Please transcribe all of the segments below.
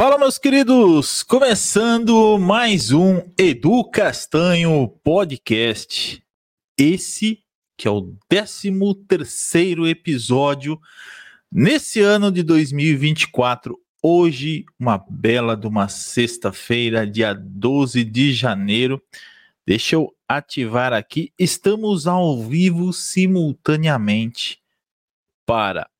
Fala, meus queridos! Começando mais um Edu Castanho Podcast. Esse que é o 13 terceiro episódio nesse ano de 2024. Hoje, uma bela de uma sexta-feira, dia 12 de janeiro. Deixa eu ativar aqui. Estamos ao vivo simultaneamente para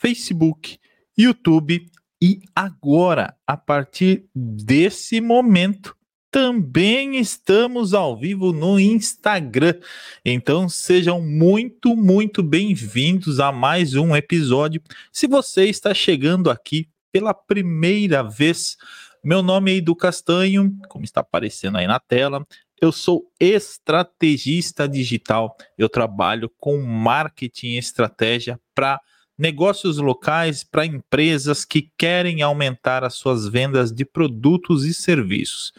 Facebook, YouTube e agora, a partir desse momento, também estamos ao vivo no Instagram. Então sejam muito, muito bem-vindos a mais um episódio. Se você está chegando aqui pela primeira vez, meu nome é Edu Castanho, como está aparecendo aí na tela. Eu sou estrategista digital. Eu trabalho com marketing e estratégia para negócios locais para empresas que querem aumentar as suas vendas de produtos e serviços.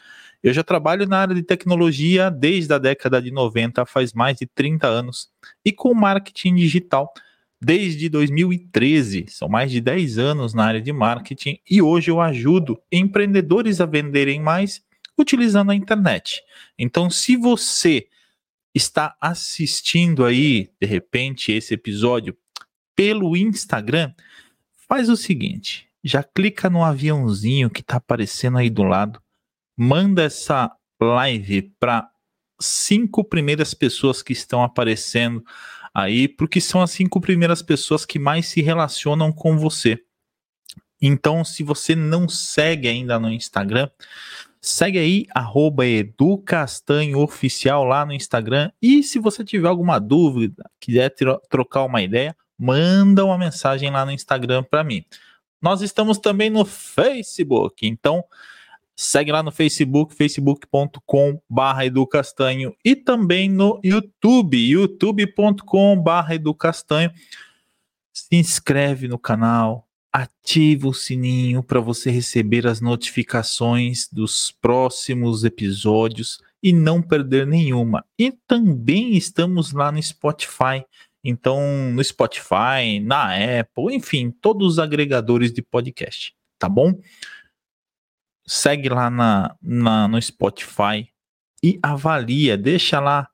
Eu já trabalho na área de tecnologia desde a década de 90, faz mais de 30 anos, e com marketing digital desde 2013. São mais de 10 anos na área de marketing e hoje eu ajudo empreendedores a venderem mais utilizando a internet. Então, se você está assistindo aí, de repente, esse episódio pelo Instagram, faz o seguinte: já clica no aviãozinho que está aparecendo aí do lado, manda essa live para cinco primeiras pessoas que estão aparecendo aí, porque são as cinco primeiras pessoas que mais se relacionam com você. Então, se você não segue ainda no Instagram, segue aí, educastanhooficial lá no Instagram. E se você tiver alguma dúvida, quiser trocar uma ideia, manda uma mensagem lá no Instagram para mim. Nós estamos também no Facebook, então segue lá no Facebook, facebook.com barra educastanho e também no YouTube, youtube.com barra educastanho. Se inscreve no canal, ativa o sininho para você receber as notificações dos próximos episódios e não perder nenhuma. E também estamos lá no Spotify. Então, no Spotify, na Apple, enfim, todos os agregadores de podcast, tá bom? Segue lá na, na no Spotify e avalia, deixa lá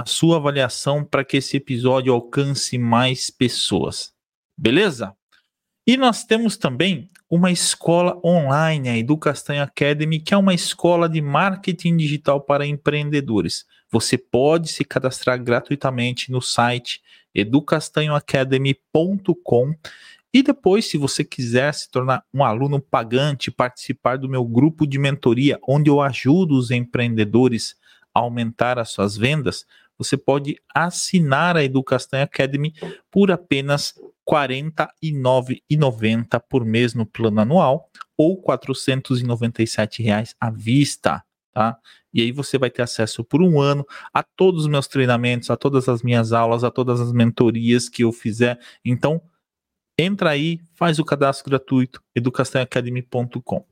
a sua avaliação para que esse episódio alcance mais pessoas. Beleza? E nós temos também uma escola online, a Edu Castanho Academy, que é uma escola de marketing digital para empreendedores. Você pode se cadastrar gratuitamente no site educastanhoacademy.com. E depois, se você quiser se tornar um aluno pagante, participar do meu grupo de mentoria, onde eu ajudo os empreendedores a aumentar as suas vendas, você pode assinar a Educastanho Academy por apenas R$ 49,90 por mês no plano anual ou 497 reais à vista tá? E aí você vai ter acesso por um ano a todos os meus treinamentos, a todas as minhas aulas, a todas as mentorias que eu fizer. Então, entra aí, faz o cadastro gratuito, educaçãoacademy.com.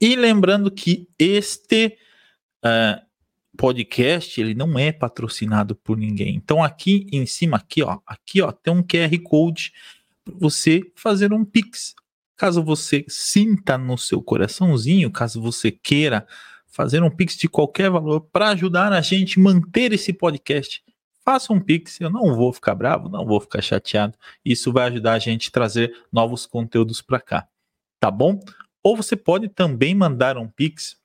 E lembrando que este uh, podcast ele não é patrocinado por ninguém. Então aqui em cima, aqui ó, aqui ó, tem um QR code para você fazer um pix. Caso você sinta no seu coraçãozinho, caso você queira fazer um pix de qualquer valor para ajudar a gente manter esse podcast. Faça um pix, eu não vou ficar bravo, não vou ficar chateado. Isso vai ajudar a gente a trazer novos conteúdos para cá, tá bom? Ou você pode também mandar um pix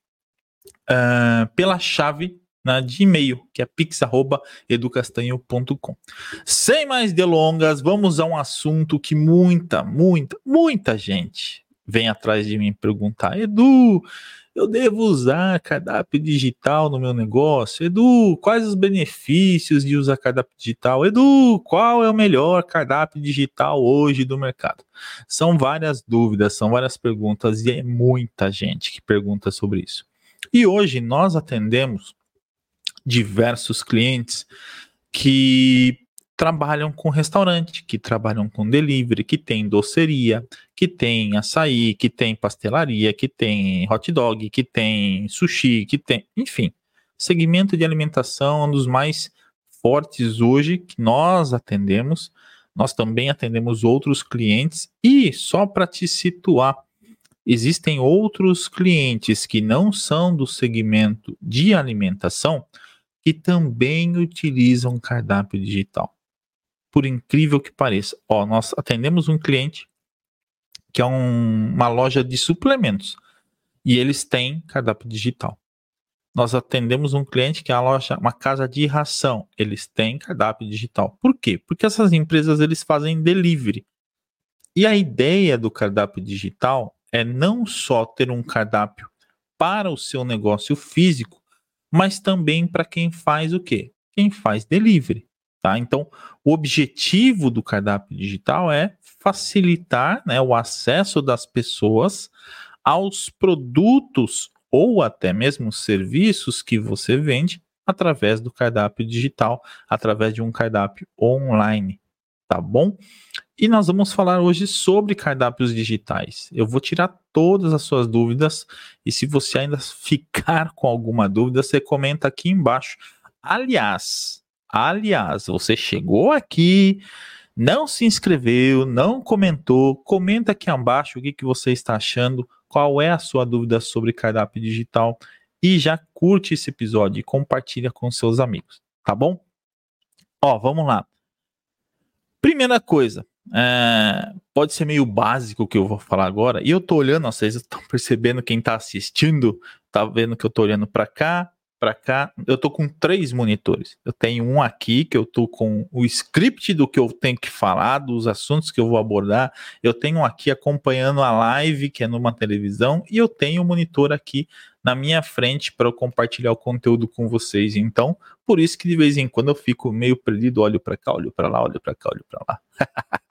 uh, pela chave né, de e-mail, que é pix@educastanho.com. Sem mais delongas, vamos a um assunto que muita, muita, muita gente vem atrás de mim perguntar: Edu, eu devo usar cardápio digital no meu negócio? Edu, quais os benefícios de usar cardápio digital? Edu, qual é o melhor cardápio digital hoje do mercado? São várias dúvidas, são várias perguntas e é muita gente que pergunta sobre isso. E hoje nós atendemos diversos clientes que trabalham com restaurante, que trabalham com delivery, que tem doceria, que tem açaí, que tem pastelaria, que tem hot dog, que tem sushi, que tem, enfim, segmento de alimentação é um dos mais fortes hoje que nós atendemos. Nós também atendemos outros clientes e só para te situar, existem outros clientes que não são do segmento de alimentação que também utilizam cardápio digital. Por incrível que pareça, ó, nós atendemos um cliente que é um, uma loja de suplementos e eles têm cardápio digital. Nós atendemos um cliente que é uma loja, uma casa de ração, eles têm cardápio digital. Por quê? Porque essas empresas eles fazem delivery. E a ideia do cardápio digital é não só ter um cardápio para o seu negócio físico, mas também para quem faz o quê? Quem faz delivery, tá? Então, o objetivo do cardápio digital é facilitar né, o acesso das pessoas aos produtos ou até mesmo serviços que você vende através do cardápio digital, através de um cardápio online, tá bom? E nós vamos falar hoje sobre cardápios digitais. Eu vou tirar todas as suas dúvidas e se você ainda ficar com alguma dúvida, você comenta aqui embaixo. Aliás, aliás, você chegou aqui, não se inscreveu, não comentou, comenta aqui embaixo o que, que você está achando, qual é a sua dúvida sobre cardápio digital e já curte esse episódio e compartilha com seus amigos, tá bom? Ó, vamos lá. Primeira coisa, é, pode ser meio básico o que eu vou falar agora. E eu tô olhando, vocês estão percebendo quem tá assistindo, tá vendo que eu tô olhando para cá, para cá. Eu tô com três monitores. Eu tenho um aqui que eu tô com o script do que eu tenho que falar, dos assuntos que eu vou abordar. Eu tenho um aqui acompanhando a live, que é numa televisão, e eu tenho um monitor aqui na minha frente para eu compartilhar o conteúdo com vocês. Então, por isso que de vez em quando eu fico meio perdido, olho para cá, olho para lá, olho para cá, olho para lá.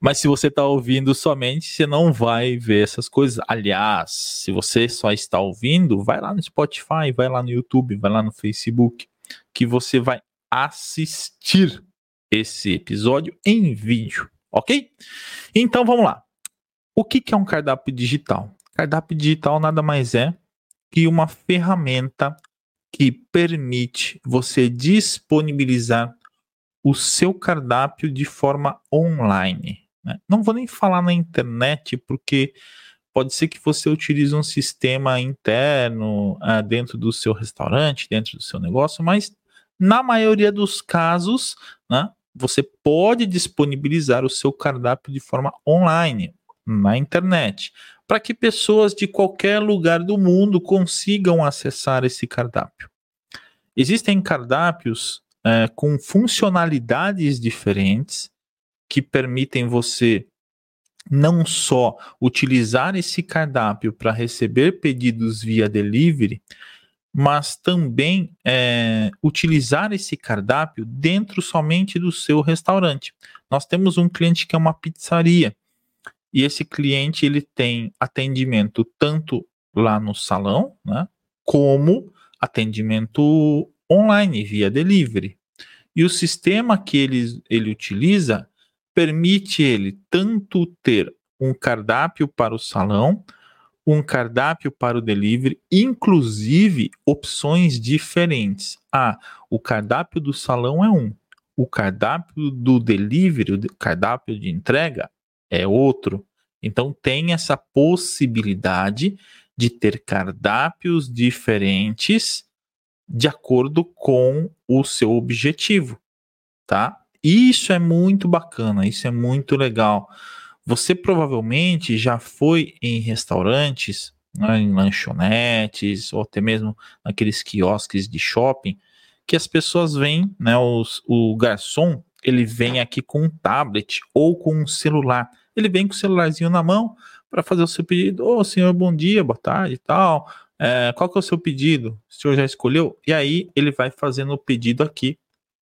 Mas se você está ouvindo somente, você não vai ver essas coisas. Aliás, se você só está ouvindo, vai lá no Spotify, vai lá no YouTube, vai lá no Facebook, que você vai assistir esse episódio em vídeo, ok? Então vamos lá. O que, que é um cardápio digital? Cardápio digital nada mais é que uma ferramenta que permite você disponibilizar o seu cardápio de forma online. Né? Não vou nem falar na internet, porque pode ser que você utilize um sistema interno uh, dentro do seu restaurante, dentro do seu negócio, mas na maioria dos casos, né, você pode disponibilizar o seu cardápio de forma online, na internet para que pessoas de qualquer lugar do mundo consigam acessar esse cardápio. Existem cardápios é, com funcionalidades diferentes que permitem você não só utilizar esse cardápio para receber pedidos via delivery, mas também é, utilizar esse cardápio dentro somente do seu restaurante. Nós temos um cliente que é uma pizzaria e esse cliente ele tem atendimento tanto lá no salão, né, como atendimento online via delivery. E o sistema que ele, ele utiliza permite ele tanto ter um cardápio para o salão, um cardápio para o delivery, inclusive opções diferentes. Ah, o cardápio do salão é um, o cardápio do delivery, o cardápio de entrega é outro. Então tem essa possibilidade de ter cardápios diferentes de acordo com o seu objetivo, tá? Isso é muito bacana, isso é muito legal. Você provavelmente já foi em restaurantes, né, em lanchonetes, ou até mesmo naqueles quiosques de shopping, que as pessoas vêm, né, os, o garçom, ele vem aqui com um tablet ou com um celular ele vem com o celularzinho na mão para fazer o seu pedido. Ô, oh, senhor, bom dia, boa tarde e tal. É, qual que é o seu pedido? O senhor já escolheu? E aí ele vai fazendo o pedido aqui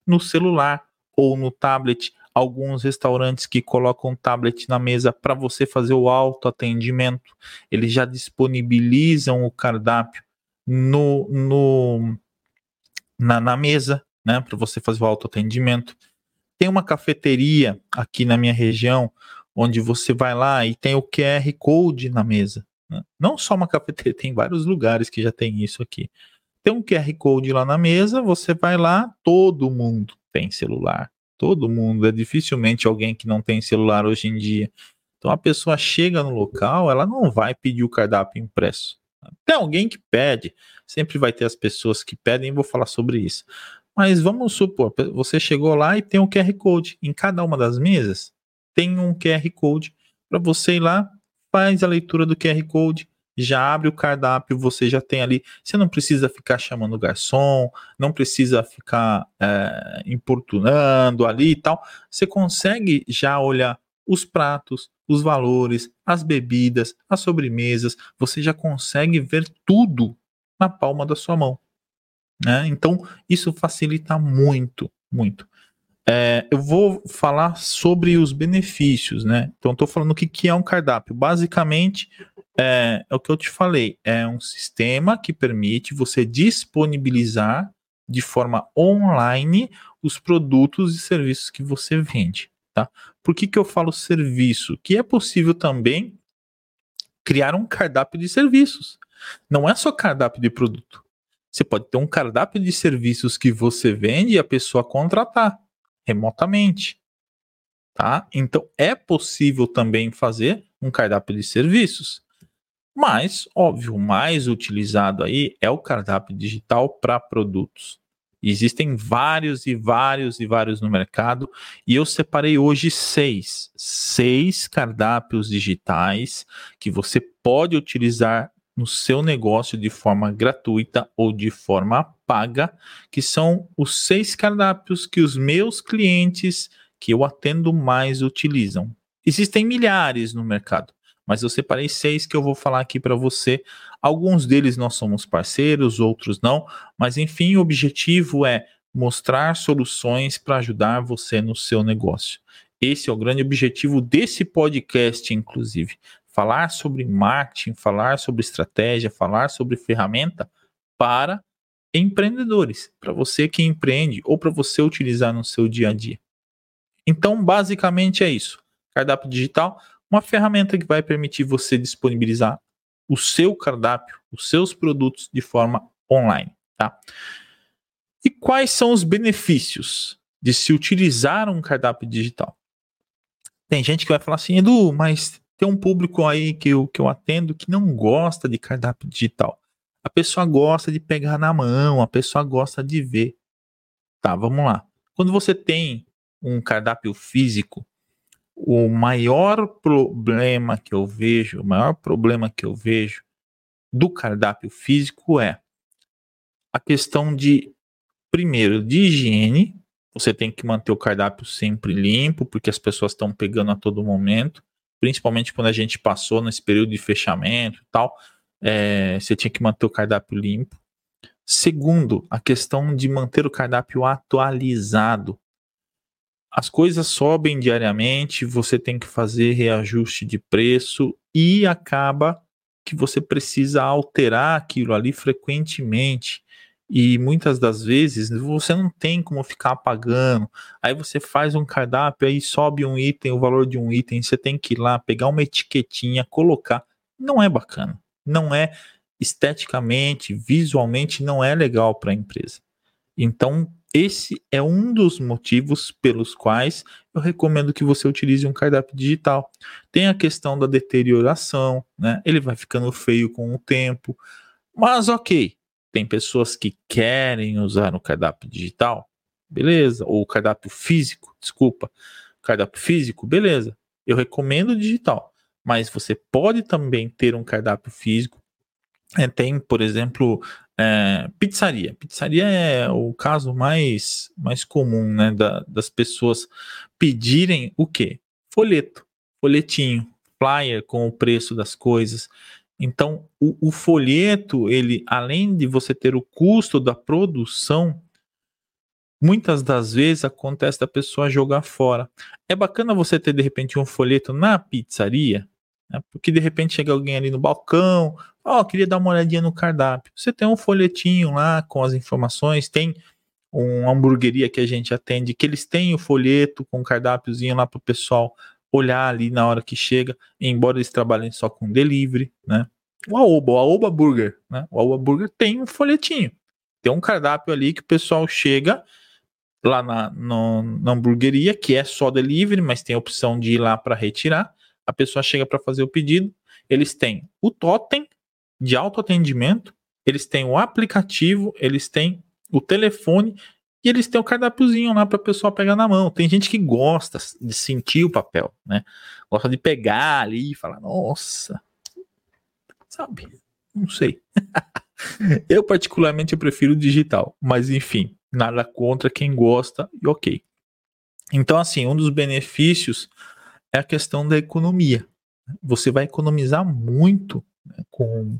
no celular ou no tablet. Alguns restaurantes que colocam tablet na mesa para você fazer o autoatendimento, eles já disponibilizam o cardápio no, no na, na mesa, né, para você fazer o autoatendimento. Tem uma cafeteria aqui na minha região onde você vai lá e tem o QR Code na mesa. Né? Não só uma cafeteria, tem vários lugares que já tem isso aqui. Tem um QR Code lá na mesa, você vai lá, todo mundo tem celular. Todo mundo, é dificilmente alguém que não tem celular hoje em dia. Então a pessoa chega no local, ela não vai pedir o cardápio impresso. Tem alguém que pede, sempre vai ter as pessoas que pedem, vou falar sobre isso. Mas vamos supor, você chegou lá e tem um QR Code. Em cada uma das mesas tem um QR Code para você ir lá, faz a leitura do QR Code, já abre o cardápio, você já tem ali. Você não precisa ficar chamando o garçom, não precisa ficar é, importunando ali e tal. Você consegue já olhar os pratos, os valores, as bebidas, as sobremesas. Você já consegue ver tudo na palma da sua mão. Né? Então, isso facilita muito, muito. É, eu vou falar sobre os benefícios, né? Então, estou falando o que, que é um cardápio. Basicamente, é, é o que eu te falei: é um sistema que permite você disponibilizar de forma online os produtos e serviços que você vende. Tá? Por que, que eu falo serviço? Que é possível também criar um cardápio de serviços. Não é só cardápio de produto. Você pode ter um cardápio de serviços que você vende e a pessoa contratar remotamente. Tá? Então é possível também fazer um cardápio de serviços. Mas, óbvio, o mais utilizado aí é o cardápio digital para produtos. Existem vários e vários e vários no mercado e eu separei hoje seis, seis cardápios digitais que você pode utilizar no seu negócio de forma gratuita ou de forma paga, que são os seis cardápios que os meus clientes que eu atendo mais utilizam. Existem milhares no mercado, mas eu separei seis que eu vou falar aqui para você. Alguns deles nós somos parceiros, outros não, mas enfim, o objetivo é mostrar soluções para ajudar você no seu negócio. Esse é o grande objetivo desse podcast, inclusive falar sobre marketing, falar sobre estratégia, falar sobre ferramenta para empreendedores, para você que empreende ou para você utilizar no seu dia a dia. Então, basicamente é isso. Cardápio digital, uma ferramenta que vai permitir você disponibilizar o seu cardápio, os seus produtos de forma online, tá? E quais são os benefícios de se utilizar um cardápio digital? Tem gente que vai falar assim, Edu, mas tem um público aí que eu, que eu atendo que não gosta de cardápio digital. A pessoa gosta de pegar na mão, a pessoa gosta de ver. Tá, vamos lá. Quando você tem um cardápio físico, o maior problema que eu vejo, o maior problema que eu vejo do cardápio físico é a questão de, primeiro, de higiene. Você tem que manter o cardápio sempre limpo, porque as pessoas estão pegando a todo momento principalmente quando a gente passou nesse período de fechamento e tal, é, você tinha que manter o cardápio limpo. Segundo, a questão de manter o cardápio atualizado. As coisas sobem diariamente, você tem que fazer reajuste de preço e acaba que você precisa alterar aquilo ali frequentemente. E muitas das vezes você não tem como ficar apagando. Aí você faz um cardápio, aí sobe um item, o valor de um item, você tem que ir lá, pegar uma etiquetinha, colocar. Não é bacana. Não é esteticamente, visualmente, não é legal para a empresa. Então, esse é um dos motivos pelos quais eu recomendo que você utilize um cardápio digital. Tem a questão da deterioração, né? Ele vai ficando feio com o tempo. Mas ok, tem pessoas que querem usar o cardápio digital, beleza, ou o cardápio físico, desculpa, cardápio físico, beleza. Eu recomendo o digital, mas você pode também ter um cardápio físico. É, tem, por exemplo, é, pizzaria. Pizzaria é o caso mais, mais comum, né, da, das pessoas pedirem o quê? Folheto, folhetinho, flyer com o preço das coisas. Então, o, o, folheto, ele, além de você ter o custo da produção, muitas das vezes acontece da pessoa jogar fora. É bacana você ter, de repente, um folheto na pizzaria, né? porque de repente chega alguém ali no balcão, ó, oh, queria dar uma olhadinha no cardápio. Você tem um folhetinho lá com as informações, tem uma hamburgueria que a gente atende, que eles têm o folheto com cardápiozinho lá para o pessoal olhar ali na hora que chega, embora eles trabalhem só com delivery, né? O Aoba, o Aoba Burger, né? O Aoba Burger tem um folhetinho, tem um cardápio ali que o pessoal chega lá na, no, na hamburgueria, que é só delivery, mas tem a opção de ir lá para retirar. A pessoa chega para fazer o pedido, eles têm o totem de autoatendimento, eles têm o aplicativo, eles têm o telefone e eles têm o cardápiozinho lá para a pessoa pegar na mão. Tem gente que gosta de sentir o papel, né? Gosta de pegar ali e falar, nossa, sabe? Não sei. eu, particularmente, eu prefiro o digital, mas enfim, nada contra quem gosta e ok. Então, assim, um dos benefícios é a questão da economia. Você vai economizar muito né, com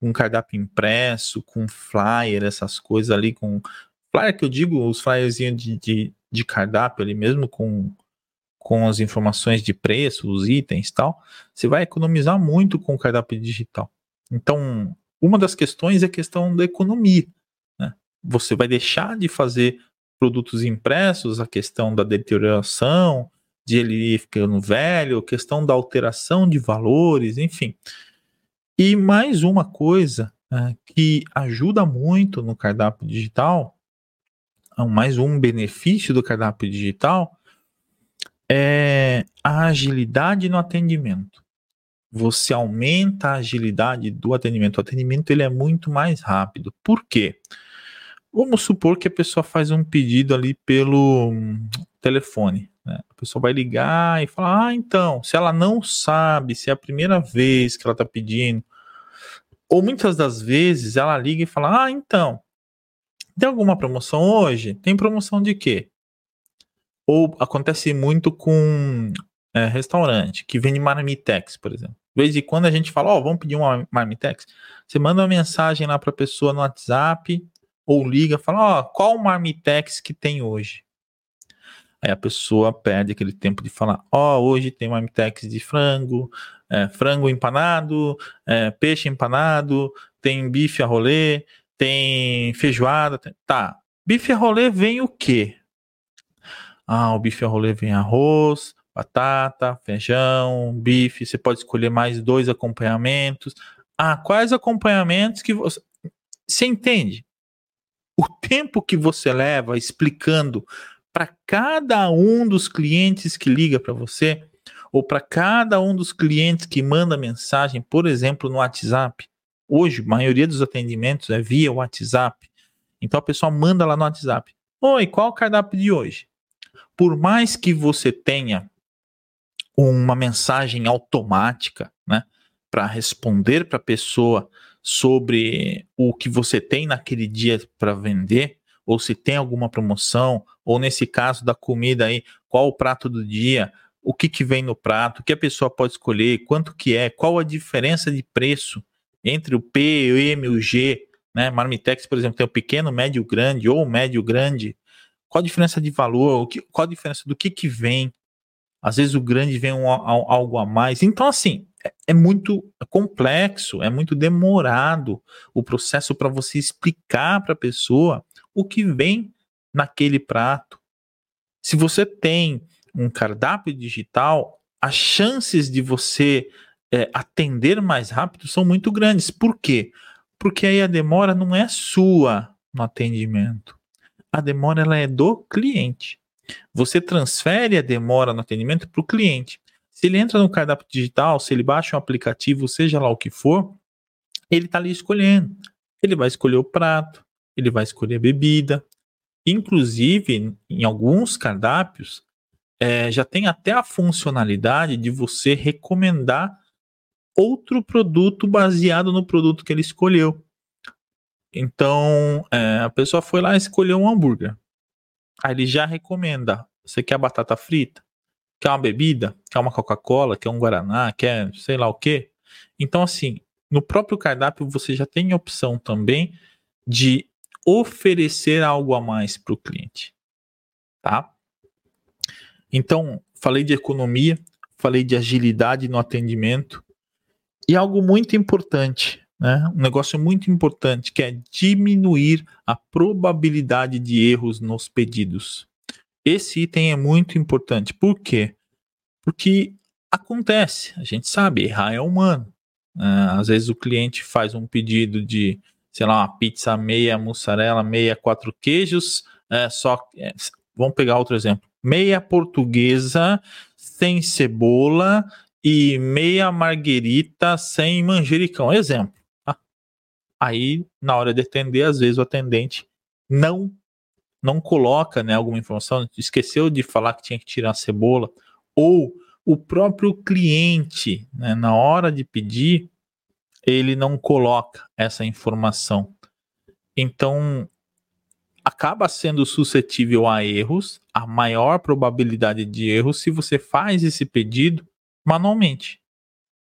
um cardápio impresso, com flyer, essas coisas ali, com flyer que eu digo, os flyerzinhos de, de, de cardápio ali mesmo, com, com as informações de preço, os itens e tal, você vai economizar muito com o cardápio digital. Então, uma das questões é a questão da economia. Né? Você vai deixar de fazer produtos impressos, a questão da deterioração, de ele ficando velho, a questão da alteração de valores, enfim. E mais uma coisa né, que ajuda muito no cardápio digital, mais um benefício do cardápio digital, é a agilidade no atendimento. Você aumenta a agilidade do atendimento. O atendimento ele é muito mais rápido. Por quê? Vamos supor que a pessoa faz um pedido ali pelo telefone. Né? A pessoa vai ligar e falar: Ah, então, se ela não sabe, se é a primeira vez que ela está pedindo, ou muitas das vezes ela liga e fala: Ah, então, tem alguma promoção hoje? Tem promoção de quê? Ou acontece muito com é, restaurante que vende marmitex, por exemplo. De vez em quando a gente fala: Ó, oh, vamos pedir uma marmitex. Você manda uma mensagem lá para a pessoa no WhatsApp ou liga, fala: Ó, oh, qual marmitex que tem hoje? Aí a pessoa perde aquele tempo de falar: Ó, oh, hoje tem marmitex de frango, é, frango empanado, é, peixe empanado, tem bife a rolê, tem feijoada. Tem... Tá. Bife a rolê vem o quê? Ah, o bife a rolê vem arroz, batata, feijão, bife. Você pode escolher mais dois acompanhamentos. Ah, quais acompanhamentos que você. Você entende? O tempo que você leva explicando para cada um dos clientes que liga para você, ou para cada um dos clientes que manda mensagem, por exemplo, no WhatsApp. Hoje, a maioria dos atendimentos é via WhatsApp. Então a pessoa manda lá no WhatsApp: Oi, qual o cardápio de hoje? Por mais que você tenha uma mensagem automática, né, para responder para a pessoa sobre o que você tem naquele dia para vender, ou se tem alguma promoção, ou nesse caso da comida aí, qual o prato do dia, o que, que vem no prato, o que a pessoa pode escolher, quanto que é, qual a diferença de preço entre o P, o M o G, né? Marmitex, por exemplo, tem o pequeno, médio, grande ou médio, grande. Qual a diferença de valor? Qual a diferença do que que vem? Às vezes o grande vem um, algo a mais. Então, assim, é, é muito complexo, é muito demorado o processo para você explicar para a pessoa o que vem naquele prato. Se você tem um cardápio digital, as chances de você é, atender mais rápido são muito grandes. Por quê? Porque aí a demora não é sua no atendimento. A demora ela é do cliente. Você transfere a demora no atendimento para o cliente. Se ele entra no cardápio digital, se ele baixa um aplicativo, seja lá o que for, ele está ali escolhendo. Ele vai escolher o prato, ele vai escolher a bebida. Inclusive, em alguns cardápios, é, já tem até a funcionalidade de você recomendar outro produto baseado no produto que ele escolheu. Então, é, a pessoa foi lá e escolheu um hambúrguer. Aí ele já recomenda: você quer batata frita? Quer uma bebida? Quer uma Coca-Cola? Quer um Guaraná? Quer sei lá o quê? Então, assim, no próprio cardápio você já tem a opção também de oferecer algo a mais para o cliente. Tá? Então, falei de economia, falei de agilidade no atendimento e algo muito importante, né? Um negócio muito importante que é diminuir a probabilidade de erros nos pedidos. Esse item é muito importante. Por quê? Porque acontece, a gente sabe, errar é humano. Né? Às vezes o cliente faz um pedido de, sei lá, uma pizza meia mussarela, meia quatro queijos, é, só é, vamos pegar outro exemplo meia portuguesa, sem cebola e meia marguerita sem manjericão. Exemplo. Tá? Aí, na hora de atender, às vezes o atendente não não coloca né, alguma informação, esqueceu de falar que tinha que tirar a cebola, ou o próprio cliente, né, na hora de pedir, ele não coloca essa informação. Então, acaba sendo suscetível a erros, a maior probabilidade de erros se você faz esse pedido manualmente.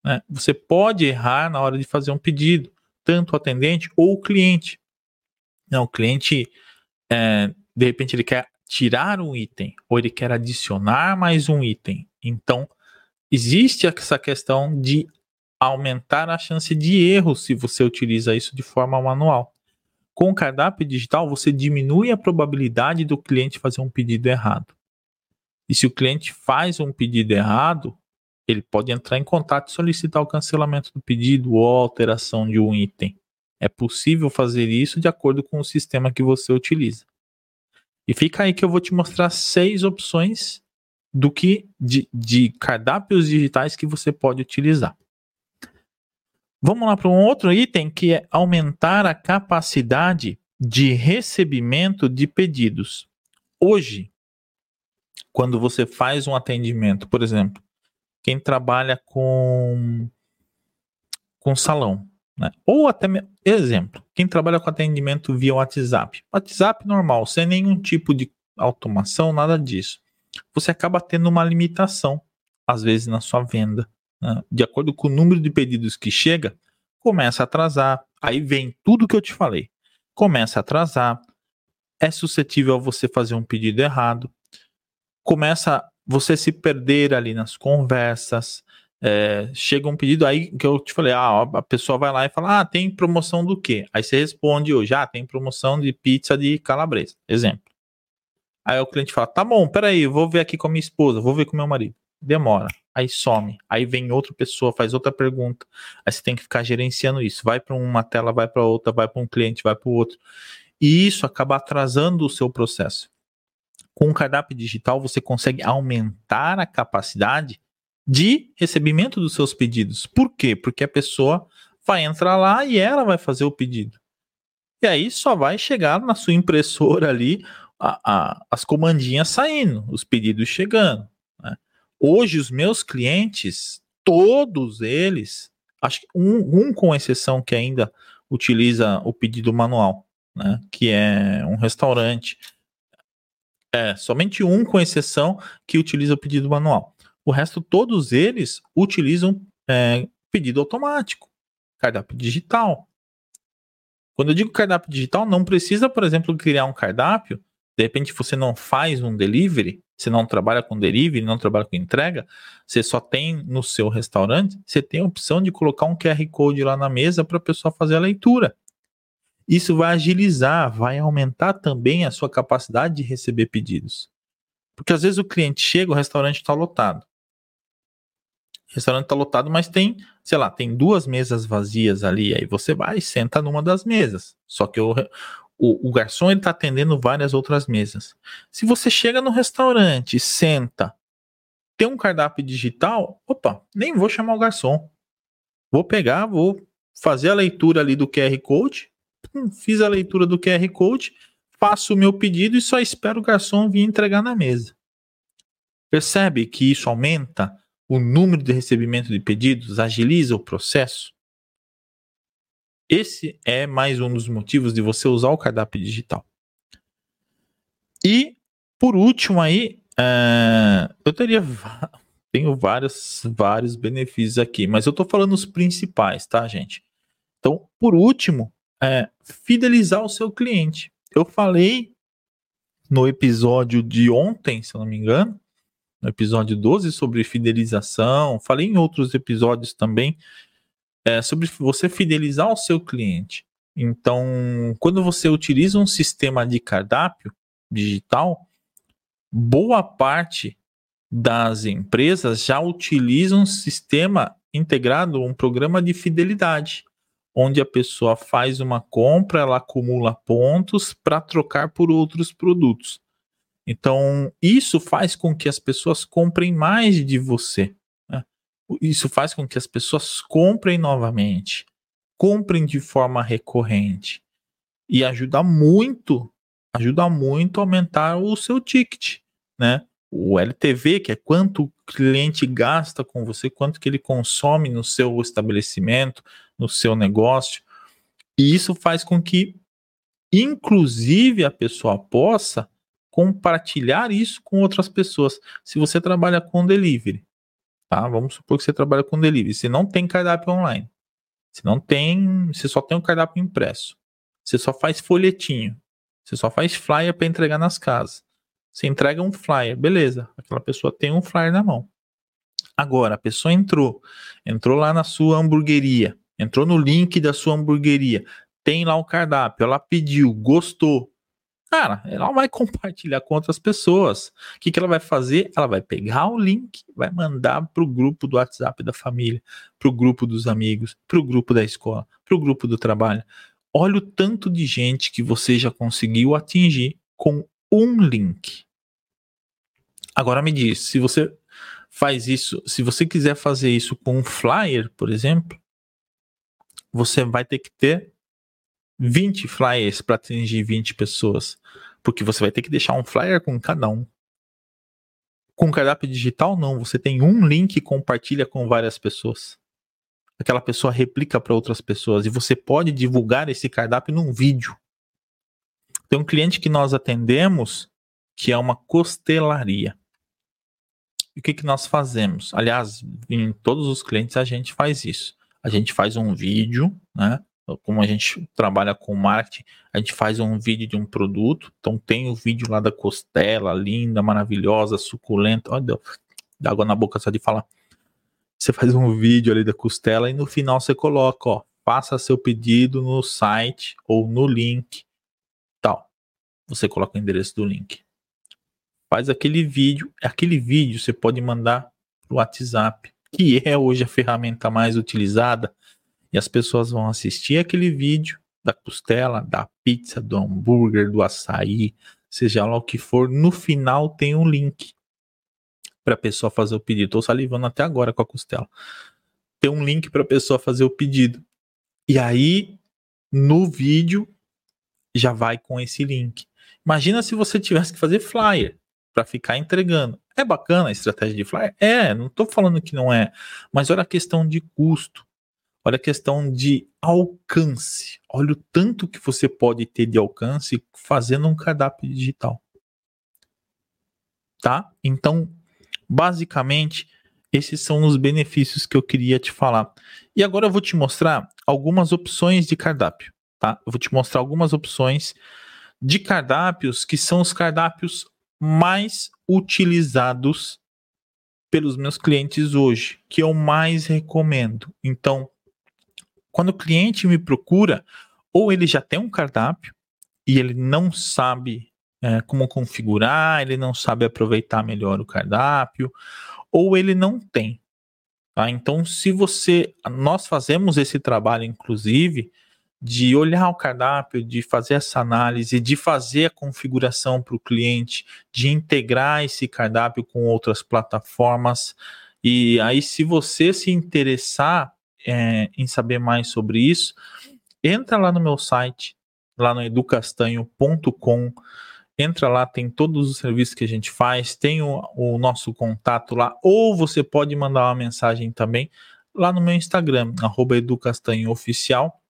Né? Você pode errar na hora de fazer um pedido, tanto o atendente ou o cliente. Não, o cliente, é, de repente, ele quer tirar um item ou ele quer adicionar mais um item. Então, existe essa questão de aumentar a chance de erro se você utiliza isso de forma manual. Com o cardápio digital, você diminui a probabilidade do cliente fazer um pedido errado. E se o cliente faz um pedido errado, ele pode entrar em contato e solicitar o cancelamento do pedido ou alteração de um item. É possível fazer isso de acordo com o sistema que você utiliza. E fica aí que eu vou te mostrar seis opções do que de, de cardápios digitais que você pode utilizar. Vamos lá para um outro item que é aumentar a capacidade de recebimento de pedidos. Hoje, quando você faz um atendimento, por exemplo, quem trabalha com com salão, né? Ou até exemplo, quem trabalha com atendimento via WhatsApp, WhatsApp normal, sem nenhum tipo de automação, nada disso. Você acaba tendo uma limitação às vezes na sua venda né, de acordo com o número de pedidos que chega, começa a atrasar. Aí vem tudo que eu te falei. Começa a atrasar, é suscetível a você fazer um pedido errado, começa você se perder ali nas conversas. É, chega um pedido aí que eu te falei, ah, a pessoa vai lá e fala, ah, tem promoção do quê? Aí você responde hoje, ah, tem promoção de pizza de calabresa, exemplo. Aí o cliente fala, tá bom, peraí, vou ver aqui com a minha esposa, vou ver com meu marido. Demora aí some, aí vem outra pessoa, faz outra pergunta, aí você tem que ficar gerenciando isso, vai para uma tela, vai para outra, vai para um cliente, vai para o outro, e isso acaba atrasando o seu processo. Com o cardápio digital, você consegue aumentar a capacidade de recebimento dos seus pedidos. Por quê? Porque a pessoa vai entrar lá e ela vai fazer o pedido. E aí só vai chegar na sua impressora ali a, a, as comandinhas saindo, os pedidos chegando. Hoje, os meus clientes, todos eles, acho que um, um com exceção que ainda utiliza o pedido manual, né? Que é um restaurante. É, somente um com exceção que utiliza o pedido manual. O resto, todos eles utilizam é, pedido automático, cardápio digital. Quando eu digo cardápio digital, não precisa, por exemplo, criar um cardápio. De repente você não faz um delivery, você não trabalha com delivery, não trabalha com entrega, você só tem no seu restaurante, você tem a opção de colocar um QR Code lá na mesa para a pessoa fazer a leitura. Isso vai agilizar, vai aumentar também a sua capacidade de receber pedidos. Porque às vezes o cliente chega, o restaurante está lotado. O restaurante está lotado, mas tem, sei lá, tem duas mesas vazias ali. Aí você vai e senta numa das mesas. Só que o, o, o garçom está atendendo várias outras mesas. Se você chega no restaurante, senta, tem um cardápio digital, opa, nem vou chamar o garçom. Vou pegar, vou fazer a leitura ali do QR Code, fiz a leitura do QR Code, faço o meu pedido e só espero o garçom vir entregar na mesa. Percebe que isso aumenta o número de recebimento de pedidos, agiliza o processo? Esse é mais um dos motivos de você usar o cardápio digital. E, por último aí, uh, eu teria tenho vários, vários benefícios aqui, mas eu estou falando os principais, tá, gente? Então, por último, é fidelizar o seu cliente. Eu falei no episódio de ontem, se não me engano, no episódio 12 sobre fidelização, falei em outros episódios também é sobre você fidelizar o seu cliente. Então, quando você utiliza um sistema de cardápio digital, boa parte das empresas já utilizam um sistema integrado, um programa de fidelidade, onde a pessoa faz uma compra, ela acumula pontos para trocar por outros produtos. Então, isso faz com que as pessoas comprem mais de você. Isso faz com que as pessoas comprem novamente, comprem de forma recorrente e ajuda muito, ajuda muito a aumentar o seu ticket, né? O LTV, que é quanto o cliente gasta com você, quanto que ele consome no seu estabelecimento, no seu negócio. E isso faz com que, inclusive, a pessoa possa compartilhar isso com outras pessoas. Se você trabalha com delivery, tá? Vamos supor que você trabalha com delivery, você não tem cardápio online. Você não tem, você só tem o cardápio impresso. Você só faz folhetinho. Você só faz flyer para entregar nas casas. Você entrega um flyer, beleza. Aquela pessoa tem um flyer na mão. Agora, a pessoa entrou, entrou lá na sua hamburgueria, entrou no link da sua hamburgueria, tem lá o cardápio, ela pediu, gostou. Cara, ela vai compartilhar com outras pessoas. O que, que ela vai fazer? Ela vai pegar o link, vai mandar para o grupo do WhatsApp da família, para o grupo dos amigos, para o grupo da escola, para o grupo do trabalho. Olha o tanto de gente que você já conseguiu atingir com um link. Agora me diz, se você faz isso, se você quiser fazer isso com um flyer, por exemplo, você vai ter que ter 20 flyers para atingir 20 pessoas, porque você vai ter que deixar um flyer com cada um. Com cardápio digital não, você tem um link e compartilha com várias pessoas aquela pessoa replica para outras pessoas e você pode divulgar esse cardápio num vídeo. Tem um cliente que nós atendemos que é uma costelaria. E o que, que nós fazemos? Aliás, em todos os clientes a gente faz isso. A gente faz um vídeo, né? Como a gente trabalha com marketing, a gente faz um vídeo de um produto. Então tem o vídeo lá da costela, linda, maravilhosa, suculenta. Olha, dá água na boca só de falar você faz um vídeo ali da costela e no final você coloca, ó, faça seu pedido no site ou no link. Você coloca o endereço do link. Faz aquele vídeo, aquele vídeo você pode mandar pro WhatsApp, que é hoje a ferramenta mais utilizada, e as pessoas vão assistir aquele vídeo da costela, da pizza, do hambúrguer, do açaí, seja lá o que for, no final tem um link para a pessoa fazer o pedido. Estou salivando até agora com a costela. Tem um link para a pessoa fazer o pedido. E aí, no vídeo, já vai com esse link. Imagina se você tivesse que fazer flyer para ficar entregando. É bacana a estratégia de flyer? É, não estou falando que não é. Mas olha a questão de custo. Olha a questão de alcance. Olha o tanto que você pode ter de alcance fazendo um cardápio digital. Tá? Então, Basicamente, esses são os benefícios que eu queria te falar. E agora eu vou te mostrar algumas opções de cardápio, tá? Eu vou te mostrar algumas opções de cardápios que são os cardápios mais utilizados pelos meus clientes hoje, que eu mais recomendo. Então, quando o cliente me procura, ou ele já tem um cardápio e ele não sabe é, como configurar, ele não sabe aproveitar melhor o cardápio, ou ele não tem. Tá? Então, se você. Nós fazemos esse trabalho, inclusive, de olhar o cardápio, de fazer essa análise, de fazer a configuração para o cliente, de integrar esse cardápio com outras plataformas. E aí, se você se interessar é, em saber mais sobre isso, entra lá no meu site, lá no educastanho.com entra lá, tem todos os serviços que a gente faz, tem o, o, nosso contato lá, ou você pode mandar uma mensagem também lá no meu Instagram, arroba educastanhooficial,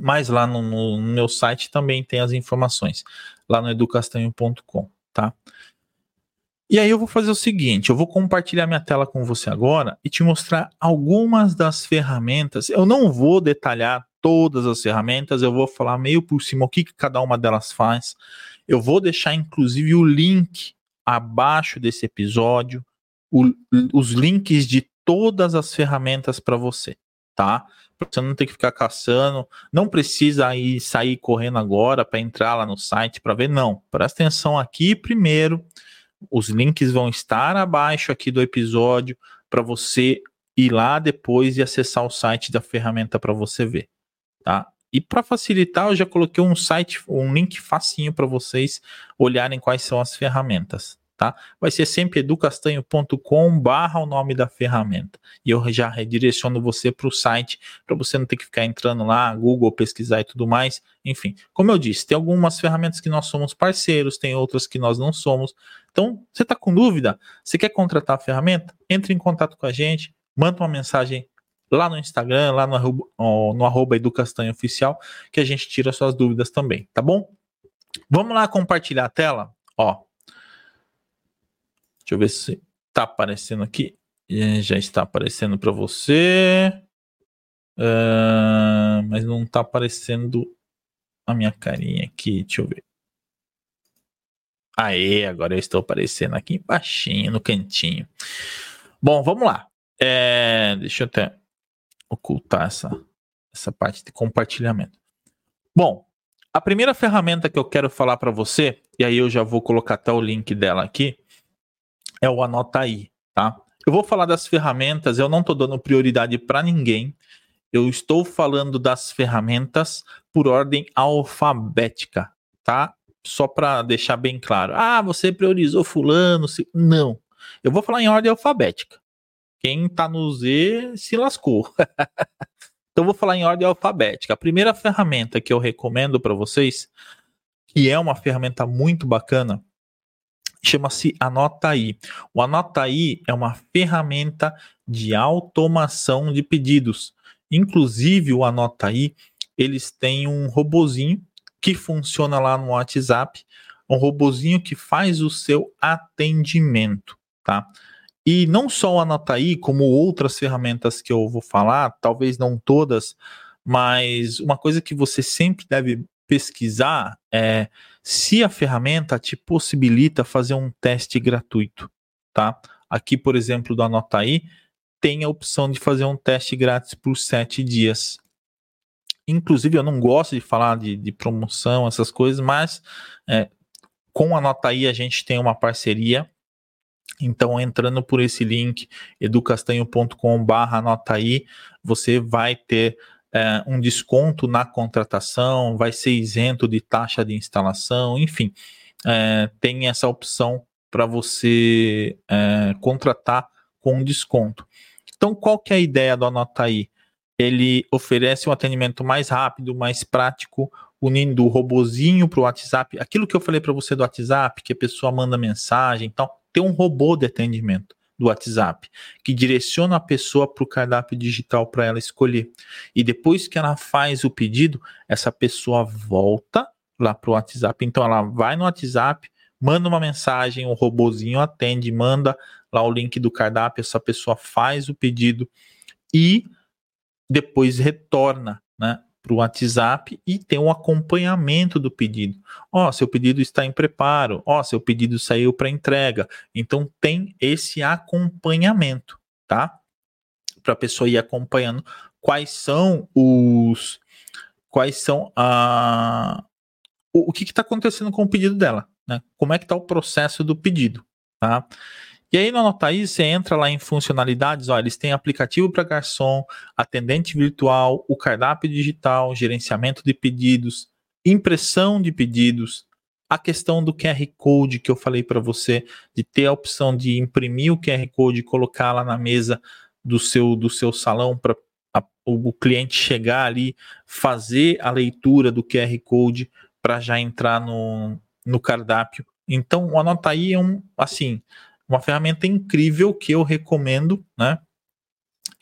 mas lá no, no, no, meu site também tem as informações, lá no educastanho.com, tá? E aí eu vou fazer o seguinte, eu vou compartilhar minha tela com você agora e te mostrar algumas das ferramentas. Eu não vou detalhar todas as ferramentas, eu vou falar meio por cima o que, que cada uma delas faz. Eu vou deixar inclusive o link abaixo desse episódio, o, os links de todas as ferramentas para você, tá? Você não ter que ficar caçando, não precisa aí sair correndo agora para entrar lá no site para ver, não. Presta atenção aqui primeiro. Os links vão estar abaixo aqui do episódio para você ir lá depois e acessar o site da ferramenta para você ver, tá? E para facilitar, eu já coloquei um site, um link facinho para vocês olharem quais são as ferramentas, tá? Vai ser sempre educastanho.com barra o nome da ferramenta. E eu já redireciono você para o site, para você não ter que ficar entrando lá, Google, pesquisar e tudo mais. Enfim, como eu disse, tem algumas ferramentas que nós somos parceiros, tem outras que nós não somos. Então, você está com dúvida? Você quer contratar a ferramenta? Entre em contato com a gente, manda uma mensagem lá no Instagram, lá no, no arroba Educastanho Oficial, que a gente tira suas dúvidas também, tá bom? Vamos lá compartilhar a tela? Ó, Deixa eu ver se está aparecendo aqui. Já está aparecendo para você. Uh, mas não está aparecendo a minha carinha aqui. Deixa eu ver. Aê, agora eu estou aparecendo aqui embaixo, no cantinho. Bom, vamos lá. É, deixa eu até ocultar essa, essa parte de compartilhamento. Bom, a primeira ferramenta que eu quero falar para você, e aí eu já vou colocar até o link dela aqui, é o Anota aí, tá? Eu vou falar das ferramentas, eu não estou dando prioridade para ninguém. Eu estou falando das ferramentas por ordem alfabética, tá? Só para deixar bem claro. Ah, você priorizou fulano, se... não. Eu vou falar em ordem alfabética. Quem está no Z se lascou. então eu vou falar em ordem alfabética. A primeira ferramenta que eu recomendo para vocês, que é uma ferramenta muito bacana, chama-se Anotaí. O Anotaí é uma ferramenta de automação de pedidos. Inclusive, o Anotaí, eles têm um robozinho que funciona lá no WhatsApp, um robozinho que faz o seu atendimento, tá? E não só o Anotaí, como outras ferramentas que eu vou falar, talvez não todas, mas uma coisa que você sempre deve pesquisar é se a ferramenta te possibilita fazer um teste gratuito, tá? Aqui, por exemplo, do Anotaí, tem a opção de fazer um teste grátis por sete dias. Inclusive, eu não gosto de falar de, de promoção, essas coisas, mas é, com a Anotaí a gente tem uma parceria. Então, entrando por esse link, educastanho.com.br Anotaí, você vai ter é, um desconto na contratação, vai ser isento de taxa de instalação, enfim, é, tem essa opção para você é, contratar com desconto. Então, qual que é a ideia do Anotaí? Ele oferece um atendimento mais rápido, mais prático, unindo o robozinho para o WhatsApp. Aquilo que eu falei para você do WhatsApp, que a pessoa manda mensagem, então tem um robô de atendimento do WhatsApp, que direciona a pessoa para o cardápio digital para ela escolher. E depois que ela faz o pedido, essa pessoa volta lá para o WhatsApp. Então ela vai no WhatsApp, manda uma mensagem, o robozinho atende, manda lá o link do cardápio, essa pessoa faz o pedido e depois retorna, né? Para o WhatsApp e tem um acompanhamento do pedido. Ó, oh, seu pedido está em preparo. Ó, oh, seu pedido saiu para entrega. Então tem esse acompanhamento, tá? Para a pessoa ir acompanhando quais são os quais são a o, o que está acontecendo com o pedido dela, né? Como é que está o processo do pedido, tá? E aí no Anotaí você entra lá em funcionalidades, ó, eles têm aplicativo para garçom, atendente virtual, o cardápio digital, gerenciamento de pedidos, impressão de pedidos, a questão do QR Code que eu falei para você, de ter a opção de imprimir o QR Code e colocar lá na mesa do seu, do seu salão para o cliente chegar ali, fazer a leitura do QR Code para já entrar no, no cardápio. Então, o Anotaí é um, assim, uma ferramenta incrível que eu recomendo, né?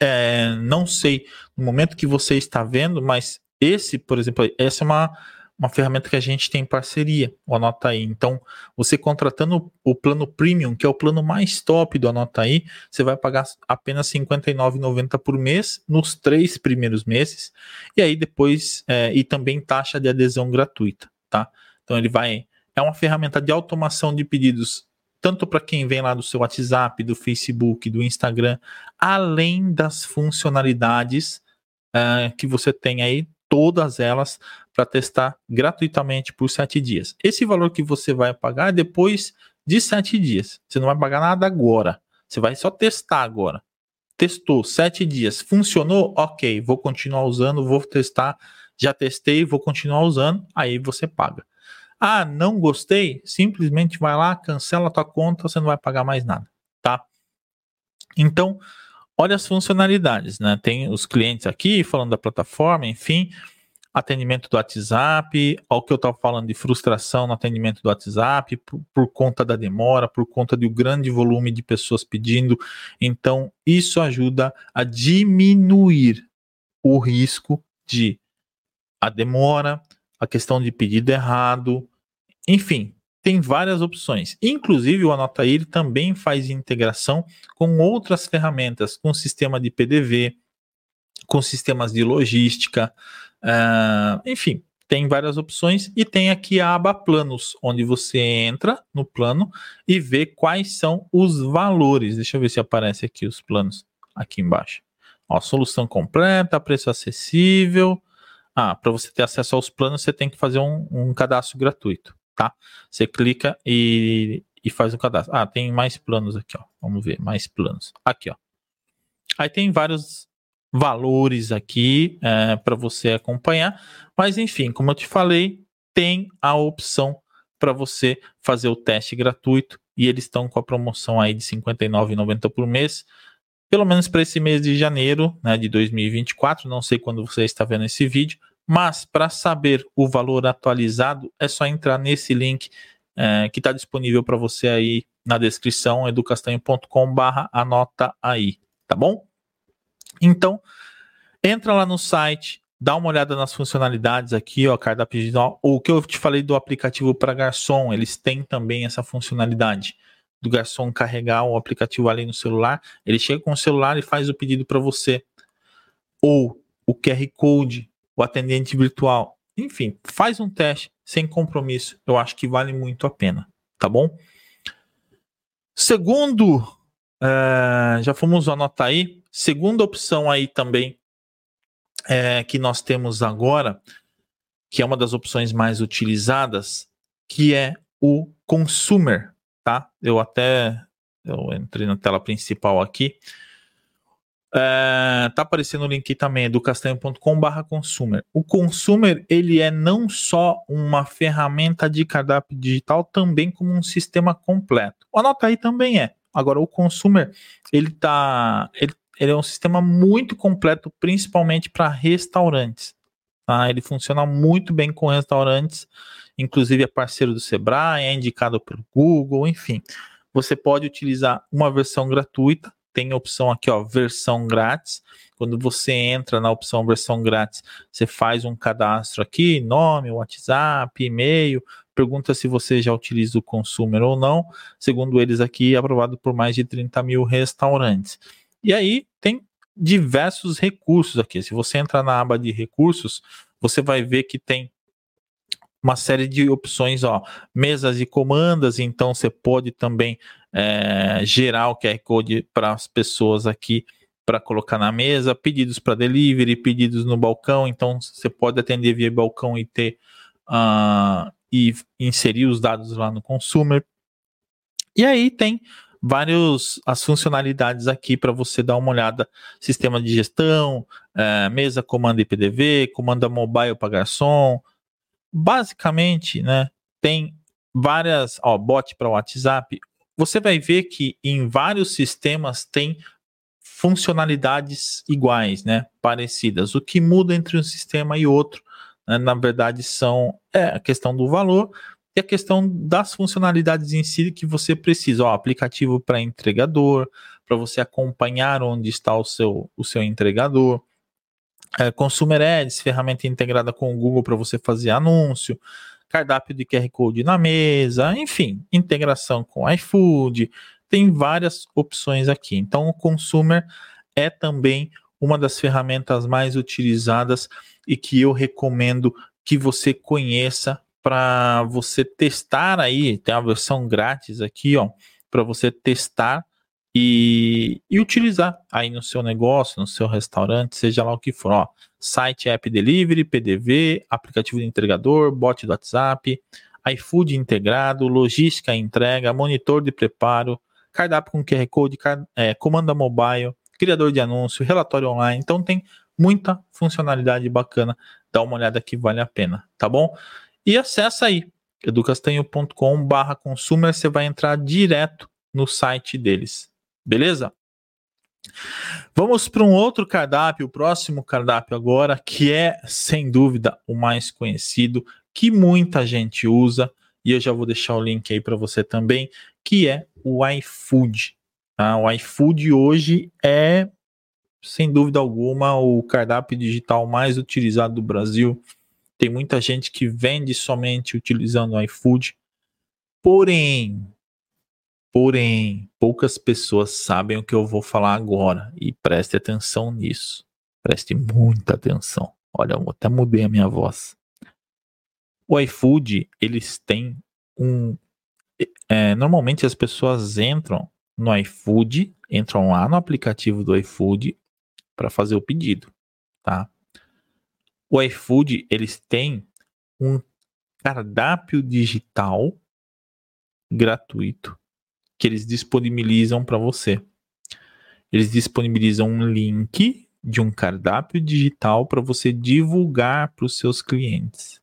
É, não sei no momento que você está vendo, mas esse, por exemplo, essa é uma, uma ferramenta que a gente tem em parceria, o Anota. Então, você contratando o plano Premium, que é o plano mais top do Anota você vai pagar apenas R$ 59,90 por mês nos três primeiros meses, e aí depois, é, e também taxa de adesão gratuita, tá? Então, ele vai. É uma ferramenta de automação de pedidos tanto para quem vem lá do seu WhatsApp, do Facebook, do Instagram, além das funcionalidades uh, que você tem aí, todas elas para testar gratuitamente por sete dias. Esse valor que você vai pagar é depois de sete dias. Você não vai pagar nada agora. Você vai só testar agora. Testou sete dias, funcionou? Ok, vou continuar usando, vou testar. Já testei, vou continuar usando. Aí você paga. Ah, não gostei? Simplesmente vai lá, cancela a tua conta, você não vai pagar mais nada, tá? Então, olha as funcionalidades, né? Tem os clientes aqui falando da plataforma, enfim, atendimento do WhatsApp, ao que eu estava falando de frustração no atendimento do WhatsApp, por, por, conta da demora, por conta do grande volume de pessoas pedindo. Então, isso ajuda a diminuir o risco de a demora, a questão de pedido errado, enfim, tem várias opções. Inclusive, o Anotair também faz integração com outras ferramentas, com sistema de PDV, com sistemas de logística, uh, enfim, tem várias opções e tem aqui a aba planos, onde você entra no plano e vê quais são os valores. Deixa eu ver se aparece aqui os planos aqui embaixo. Ó, solução completa, preço acessível. Ah, para você ter acesso aos planos, você tem que fazer um, um cadastro gratuito, tá? Você clica e, e faz o cadastro. Ah, tem mais planos aqui, ó. Vamos ver, mais planos. Aqui, ó. Aí tem vários valores aqui é, para você acompanhar. Mas enfim, como eu te falei, tem a opção para você fazer o teste gratuito e eles estão com a promoção aí de R$ 59,90 por mês, pelo menos para esse mês de janeiro né, de 2024. Não sei quando você está vendo esse vídeo, mas para saber o valor atualizado é só entrar nesse link é, que está disponível para você aí na descrição educastanho.com/anota aí, tá bom? Então, entra lá no site, dá uma olhada nas funcionalidades aqui, ó, cardápio digital. O que eu te falei do aplicativo para garçom, eles têm também essa funcionalidade do garçom carregar o aplicativo ali no celular. Ele chega com o celular e faz o pedido para você. Ou o QR Code, o atendente virtual. Enfim, faz um teste sem compromisso. Eu acho que vale muito a pena, tá bom? Segundo, uh, já fomos anotar aí, Segunda opção aí também é, que nós temos agora, que é uma das opções mais utilizadas, que é o consumer, tá? Eu até eu entrei na tela principal aqui. É, tá aparecendo o link também, do castanho.com/barra consumer. O consumer ele é não só uma ferramenta de cardápio digital, também como um sistema completo. Anota aí também é. Agora o consumer ele tá, ele ele é um sistema muito completo, principalmente para restaurantes. Tá? Ele funciona muito bem com restaurantes, inclusive é parceiro do Sebrae, é indicado pelo Google, enfim. Você pode utilizar uma versão gratuita, tem opção aqui, ó, versão grátis. Quando você entra na opção versão grátis, você faz um cadastro aqui, nome, WhatsApp, e-mail, pergunta se você já utiliza o consumer ou não. Segundo eles aqui, é aprovado por mais de 30 mil restaurantes. E aí tem diversos recursos aqui. Se você entrar na aba de recursos, você vai ver que tem uma série de opções, ó, mesas e comandas, então você pode também é, gerar o QR Code para as pessoas aqui para colocar na mesa, pedidos para delivery, pedidos no balcão, então você pode atender via balcão e ter uh, e inserir os dados lá no consumer. E aí tem vários as funcionalidades aqui para você dar uma olhada. Sistema de gestão, é, mesa comando IPDV, comanda mobile para garçom. Basicamente, né, tem várias, ó, bot para WhatsApp. Você vai ver que em vários sistemas tem funcionalidades iguais, né, parecidas. O que muda entre um sistema e outro, né, na verdade, são é a questão do valor, e a questão das funcionalidades em si que você precisa. Ó, aplicativo para entregador, para você acompanhar onde está o seu, o seu entregador. É, Consumer Ads, ferramenta integrada com o Google para você fazer anúncio. Cardápio de QR Code na mesa, enfim, integração com iFood. Tem várias opções aqui. Então, o Consumer é também uma das ferramentas mais utilizadas e que eu recomendo que você conheça para você testar aí, tem a versão grátis aqui, ó, para você testar e, e, utilizar aí no seu negócio, no seu restaurante, seja lá o que for, ó, site, app delivery, PDV, aplicativo de entregador, bot do WhatsApp, iFood integrado, logística entrega, monitor de preparo, cardápio com QR Code, é, comanda mobile, criador de anúncio, relatório online, então tem muita funcionalidade bacana, dá uma olhada que vale a pena, tá bom? E acessa aí educastanho.com/barra consumer, você vai entrar direto no site deles. Beleza? Vamos para um outro cardápio, o próximo cardápio agora, que é sem dúvida o mais conhecido, que muita gente usa, e eu já vou deixar o link aí para você também, que é o iFood. Tá? O iFood hoje é, sem dúvida alguma, o cardápio digital mais utilizado do Brasil. Tem muita gente que vende somente utilizando o iFood. Porém, porém, poucas pessoas sabem o que eu vou falar agora e preste atenção nisso. Preste muita atenção. Olha, eu até mudei a minha voz. O iFood, eles têm um. É, normalmente as pessoas entram no iFood, entram lá no aplicativo do iFood para fazer o pedido, tá? o iFood eles têm um cardápio digital gratuito que eles disponibilizam para você. Eles disponibilizam um link de um cardápio digital para você divulgar para os seus clientes.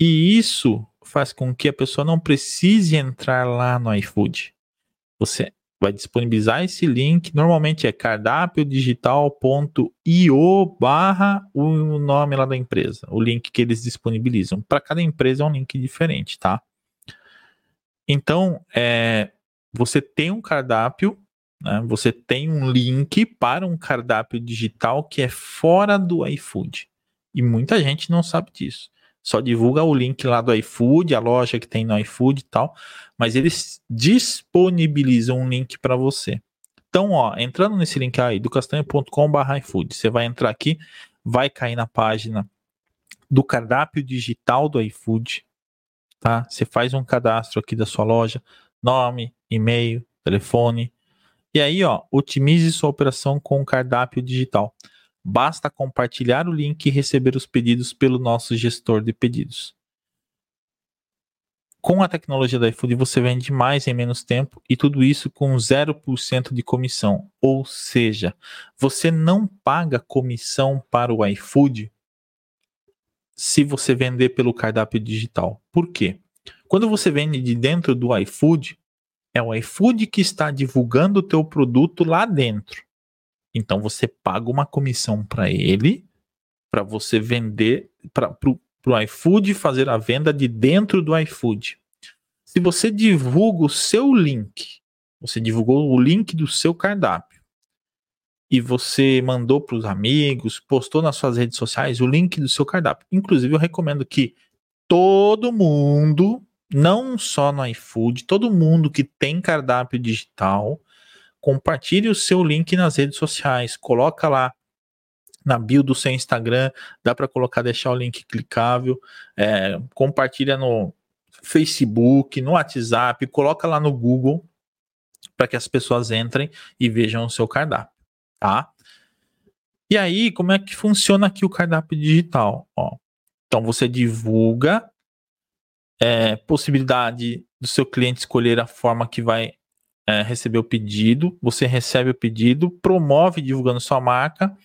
E isso faz com que a pessoa não precise entrar lá no iFood. Você vai disponibilizar esse link. Normalmente é cardápiodigital.io barra o nome lá da empresa, o link que eles disponibilizam. Para cada empresa é um link diferente, tá? Então, é, você tem um cardápio, né, você tem um link para um cardápio digital que é fora do iFood. E muita gente não sabe disso só divulga o link lá do iFood, a loja que tem no iFood e tal, mas eles disponibilizam um link para você. Então, ó, entrando nesse link aí, do castanho.com/iFood, você vai entrar aqui, vai cair na página do cardápio digital do iFood, tá? Você faz um cadastro aqui da sua loja, nome, e-mail, telefone, e aí, ó, otimize sua operação com o cardápio digital. Basta compartilhar o link e receber os pedidos pelo nosso gestor de pedidos. Com a tecnologia da iFood, você vende mais em menos tempo e tudo isso com 0% de comissão. Ou seja, você não paga comissão para o iFood se você vender pelo cardápio digital. Por quê? Quando você vende de dentro do iFood, é o iFood que está divulgando o teu produto lá dentro. Então você paga uma comissão para ele para você vender para o iFood fazer a venda de dentro do iFood. Se você divulga o seu link, você divulgou o link do seu cardápio e você mandou para os amigos, postou nas suas redes sociais o link do seu cardápio. Inclusive, eu recomendo que todo mundo, não só no iFood, todo mundo que tem cardápio digital, compartilhe o seu link nas redes sociais, coloca lá na bio do seu Instagram, dá para colocar, deixar o link clicável, é, compartilha no Facebook, no WhatsApp, coloca lá no Google para que as pessoas entrem e vejam o seu cardápio, tá? E aí, como é que funciona aqui o cardápio digital? Ó, então você divulga é, possibilidade do seu cliente escolher a forma que vai é, receber o pedido, você recebe o pedido, promove divulgando sua marca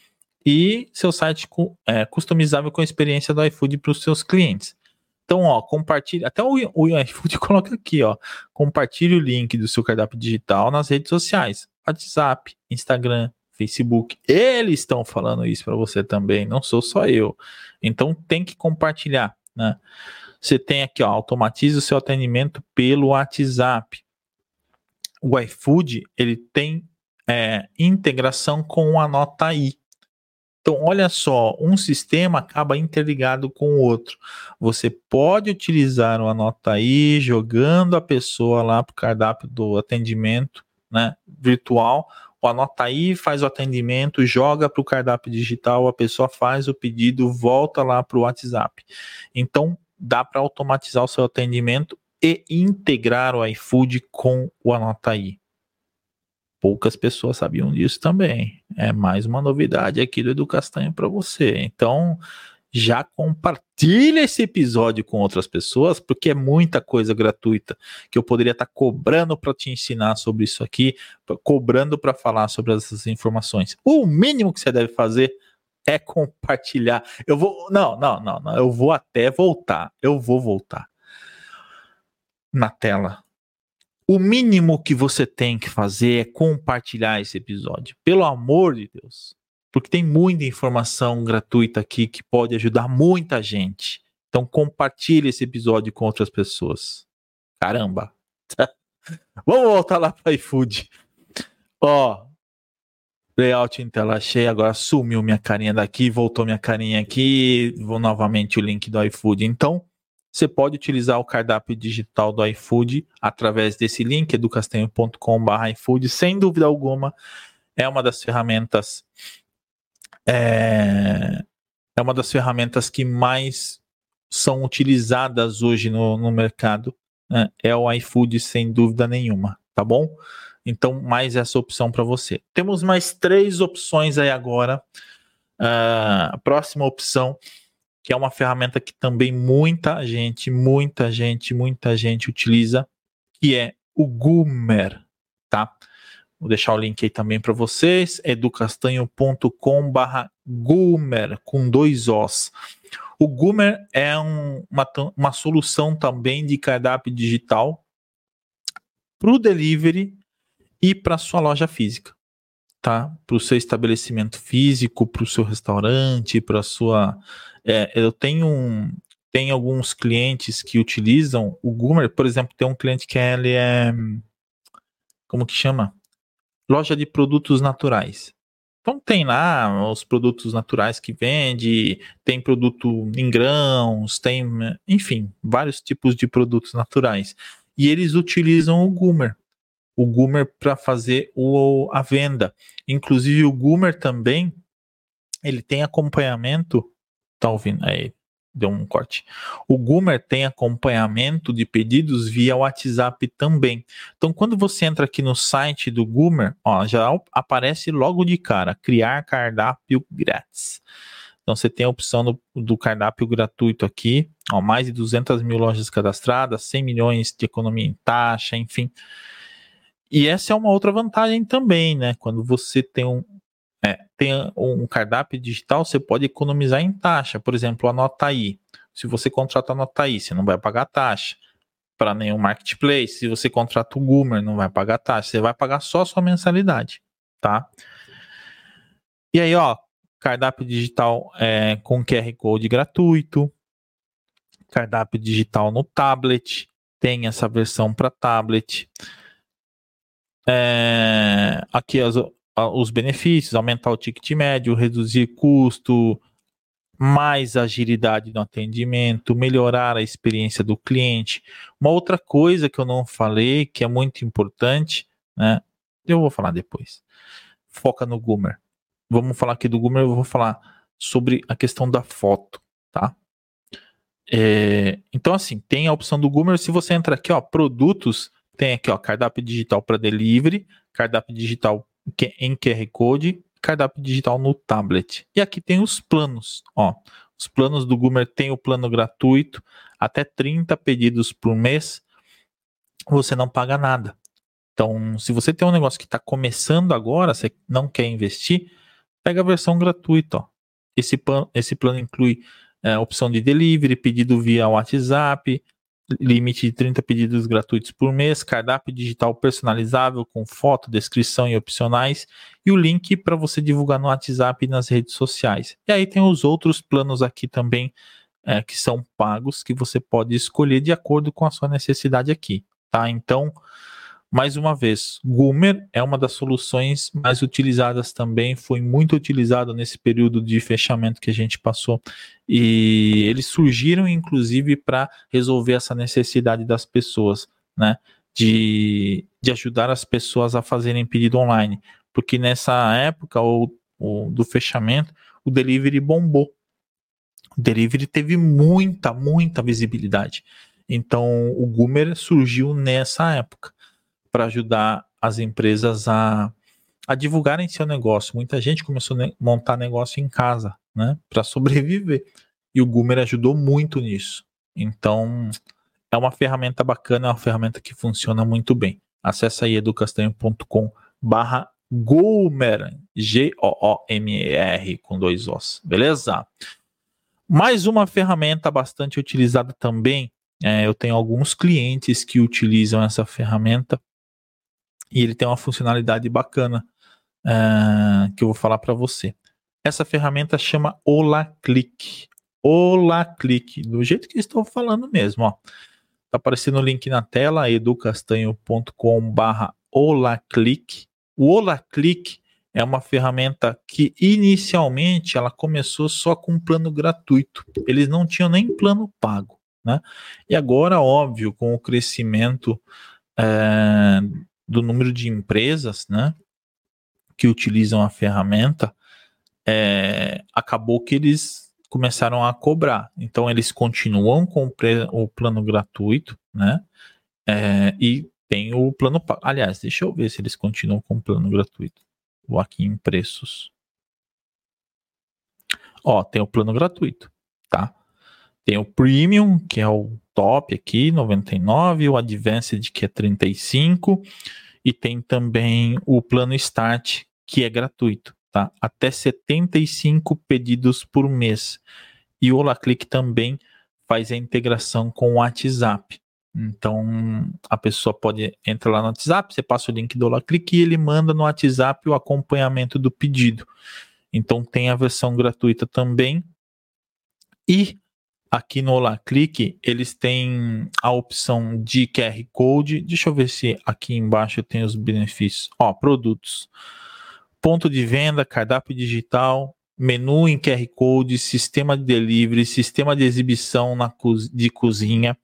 e seu site é, customizável com a experiência do iFood para os seus clientes. Então, ó, compartilhe, até o, o iFood coloca aqui, ó, compartilhe o link do seu cardápio digital nas redes sociais, WhatsApp, Instagram, Facebook. Eles estão falando isso para você também, não sou só eu. Então, tem que compartilhar, né? Você tem aqui, ó, automatize o seu atendimento pelo WhatsApp o iFood ele tem é, integração com a nota I. Então, olha só, um sistema acaba interligado com o outro. Você pode utilizar uma nota I jogando a pessoa lá para o cardápio do atendimento né, virtual. Anota aí, faz o atendimento, joga para o cardápio digital, a pessoa faz o pedido, volta lá para o WhatsApp. Então, dá para automatizar o seu atendimento e integrar o iFood com o Anotaí. Poucas pessoas sabiam disso também. É mais uma novidade aqui do Edu Castanho para você. Então, já compartilha esse episódio com outras pessoas, porque é muita coisa gratuita que eu poderia estar tá cobrando para te ensinar sobre isso aqui, cobrando para falar sobre essas informações. O mínimo que você deve fazer é compartilhar. Eu vou, não, não, não, não, eu vou até voltar. Eu vou voltar na tela. O mínimo que você tem que fazer é compartilhar esse episódio. Pelo amor de Deus. Porque tem muita informação gratuita aqui que pode ajudar muita gente. Então compartilhe esse episódio com outras pessoas. Caramba. Vamos voltar lá para iFood. Ó, layout em tela cheia, agora sumiu minha carinha daqui, voltou minha carinha aqui, vou novamente o link do iFood. Então, você pode utilizar o cardápio digital do iFood através desse link, educastanho.com.br iFood, sem dúvida alguma, é uma das ferramentas é, é uma das ferramentas que mais são utilizadas hoje no, no mercado, né? é o iFood sem dúvida nenhuma, tá bom? Então, mais essa opção para você. Temos mais três opções aí agora. Uh, a próxima opção que é uma ferramenta que também muita gente, muita gente, muita gente utiliza, que é o Goomer? Vou deixar o link aí também para vocês, educastanho.com barra Goomer, com dois Os. O Goomer é um, uma, uma solução também de cardápio digital para o delivery e para sua loja física, tá? Para o seu estabelecimento físico, para o seu restaurante, para sua é, eu tenho um, tem alguns clientes que utilizam o Goomer, por exemplo, tem um cliente que é, ele é como que chama? Loja de produtos naturais. Então tem lá os produtos naturais que vende, tem produto em grãos, tem, enfim, vários tipos de produtos naturais. E eles utilizam o Goomer, o Goomer para fazer o, a venda. Inclusive o Goomer também, ele tem acompanhamento Tá ouvindo? Aí, deu um corte. O Goomer tem acompanhamento de pedidos via WhatsApp também. Então, quando você entra aqui no site do Goomer, ó, já aparece logo de cara, criar cardápio grátis. Então, você tem a opção do, do cardápio gratuito aqui, ó, mais de 200 mil lojas cadastradas, 100 milhões de economia em taxa, enfim. E essa é uma outra vantagem também, né? Quando você tem um, tem um cardápio digital, você pode economizar em taxa. Por exemplo, anota aí. Se você contrata a aí, você não vai pagar taxa para nenhum marketplace. Se você contrata o Goomer, não vai pagar taxa. Você vai pagar só a sua mensalidade, tá? E aí, ó, cardápio digital é, com QR Code gratuito, cardápio digital no tablet, tem essa versão para tablet. É, aqui as, os benefícios, aumentar o ticket médio, reduzir custo, mais agilidade no atendimento, melhorar a experiência do cliente. Uma outra coisa que eu não falei, que é muito importante, né? Eu vou falar depois. Foca no Goomer. Vamos falar aqui do Goomer, eu vou falar sobre a questão da foto, tá? É, então, assim, tem a opção do Goomer. Se você entra aqui, ó, produtos, tem aqui, ó, cardápio digital para delivery, cardápio digital em QR Code, cardápio digital no tablet. E aqui tem os planos, ó. Os planos do Goomer tem o plano gratuito, até 30 pedidos por mês, você não paga nada. Então, se você tem um negócio que está começando agora, você não quer investir, pega a versão gratuita. Ó. Esse, plano, esse plano inclui é, opção de delivery, pedido via WhatsApp, limite de 30 pedidos gratuitos por mês, cardápio digital personalizável com foto, descrição e opcionais, e o link para você divulgar no WhatsApp e nas redes sociais. E aí tem os outros planos aqui também é, que são pagos que você pode escolher de acordo com a sua necessidade aqui, tá? Então, mais uma vez, Goomer é uma das soluções mais utilizadas também, foi muito utilizado nesse período de fechamento que a gente passou. E eles surgiram, inclusive, para resolver essa necessidade das pessoas, né? De, de ajudar as pessoas a fazerem pedido online. Porque nessa época do fechamento, o delivery bombou. O delivery teve muita, muita visibilidade. Então, o Goomer surgiu nessa época para ajudar as empresas a, a divulgarem seu negócio. Muita gente começou a montar negócio em casa, né, para sobreviver. E o Goomer ajudou muito nisso. Então, é uma ferramenta bacana, é uma ferramenta que funciona muito bem. Acesse aí educastanho.com barra Goomer, G-O-O-M-E-R, com dois Os, beleza? Mais uma ferramenta bastante utilizada também É, eu tenho alguns clientes que utilizam essa ferramenta e ele tem uma funcionalidade bacana é, que eu vou falar para você. Essa ferramenta chama OlaClick. OlaClick, do jeito que estou falando mesmo, ó. Tá aparecendo o link na tela, educastanho.com/barra OlaClick. O OlaClick é uma ferramenta que inicialmente ela começou só com um plano gratuito. Eles não tinham nem plano pago, né? E agora, óbvio, com o crescimento é, do número de empresas, né, que utilizam a ferramenta, é, acabou que eles começaram a cobrar. Então eles continuam com o, plano gratuito, né? É, e tem o plano. Aliás, deixa eu ver se eles continuam com o plano gratuito. Vou aqui em preços. Ó, tem o plano gratuito, tá? Tem o Premium, que é o top aqui, 99, o Advanced, que é 35, e tem também o plano Start, que é gratuito tá? Até 75 pedidos por mês. E o OlaClick também faz a integração com o WhatsApp. Então, a pessoa pode entrar lá no WhatsApp, você passa o link do OlaClick e ele manda no WhatsApp o acompanhamento do pedido. Então, tem a versão gratuita também. E aqui no OlaClick, eles têm a opção de QR Code. Deixa eu ver se aqui embaixo tem os benefícios. Ó, produtos ponto de venda, cardápio digital, menu em QR Code, sistema de delivery, sistema de exibição na de cozinha,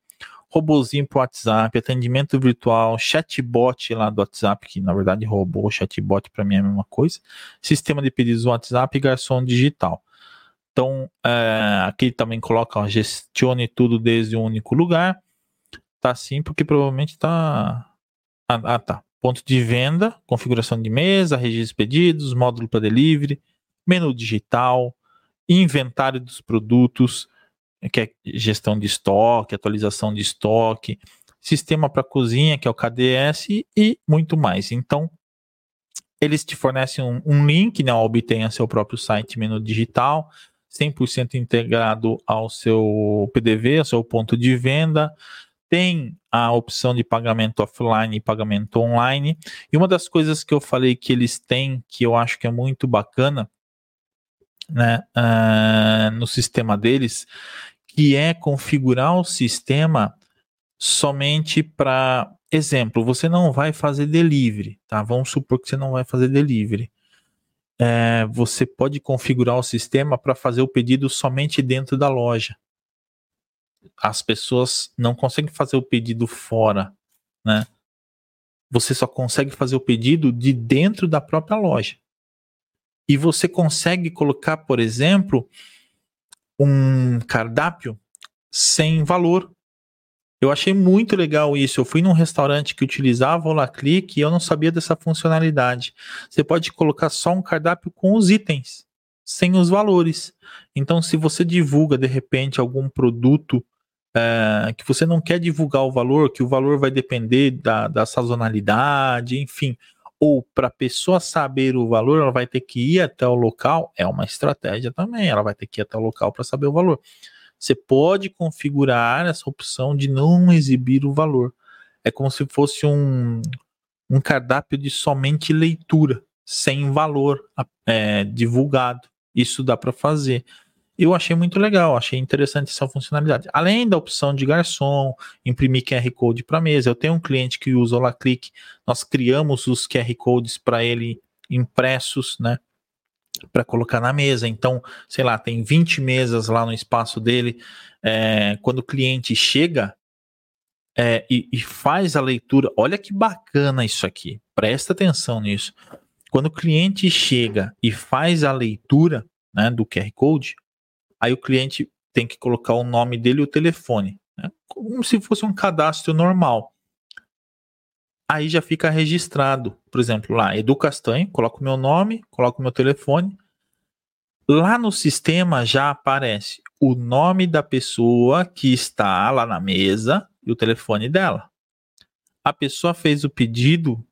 robozinho para WhatsApp, atendimento virtual, chatbot lá do WhatsApp, que na verdade robô, chatbot para mim é a mesma coisa, sistema de pedidos do WhatsApp e garçom digital. Então, é, aqui também coloca, ó, gestione tudo desde um único lugar. Tá assim, porque provavelmente tá. Ah, ah tá ponto de venda, configuração de mesa, registro de pedidos, módulo para delivery, menu digital, inventário dos produtos, que é gestão de estoque, atualização de estoque, sistema para cozinha, que é o KDS e muito mais. Então, eles te fornecem um, um link, né, obtenha seu próprio site menu digital, 100% integrado ao seu PDV, ao seu ponto de venda, tem a opção de pagamento offline e pagamento online. E uma das coisas que eu falei que eles têm, que eu acho que é muito bacana, né, uh, no sistema deles, que é configurar o sistema somente para exemplo, você não vai fazer delivery, tá? Vamos supor que você não vai fazer delivery. É, você pode configurar o sistema para fazer o pedido somente dentro da loja as pessoas não conseguem fazer o pedido fora, né? Você só consegue fazer o pedido de dentro da própria loja. E você consegue colocar, por exemplo, um cardápio sem valor. Eu achei muito legal isso. Eu fui num restaurante que utilizava o LaClick e eu não sabia dessa funcionalidade. Você pode colocar só um cardápio com os itens, sem os valores. Então, se você divulga de repente algum produto é, que você não quer divulgar o valor, que o valor vai depender da, da sazonalidade, enfim, ou para a pessoa saber o valor, ela vai ter que ir até o local, é uma estratégia também, ela vai ter que ir até o local para saber o valor. Você pode configurar essa opção de não exibir o valor. É como se fosse um, um cardápio de somente leitura, sem valor é, divulgado. Isso dá para fazer eu achei muito legal, achei interessante essa funcionalidade. Além da opção de garçom, imprimir QR Code para mesa. Eu tenho um cliente que usa o LaClick, nós criamos os QR Codes para ele impressos, né? Para colocar na mesa. Então, sei lá, tem 20 mesas lá no espaço dele. É, quando o cliente chega é, e, e faz a leitura, olha que bacana isso aqui, presta atenção nisso. Quando o cliente chega e faz a leitura né, do QR Code, Aí o cliente tem que colocar o nome dele e o telefone, né? como se fosse um cadastro normal. Aí já fica registrado, por exemplo, lá, Edu Castanho, coloco meu nome, coloco meu telefone. Lá no sistema já aparece o nome da pessoa que está lá na mesa e o telefone dela. A pessoa fez o pedido,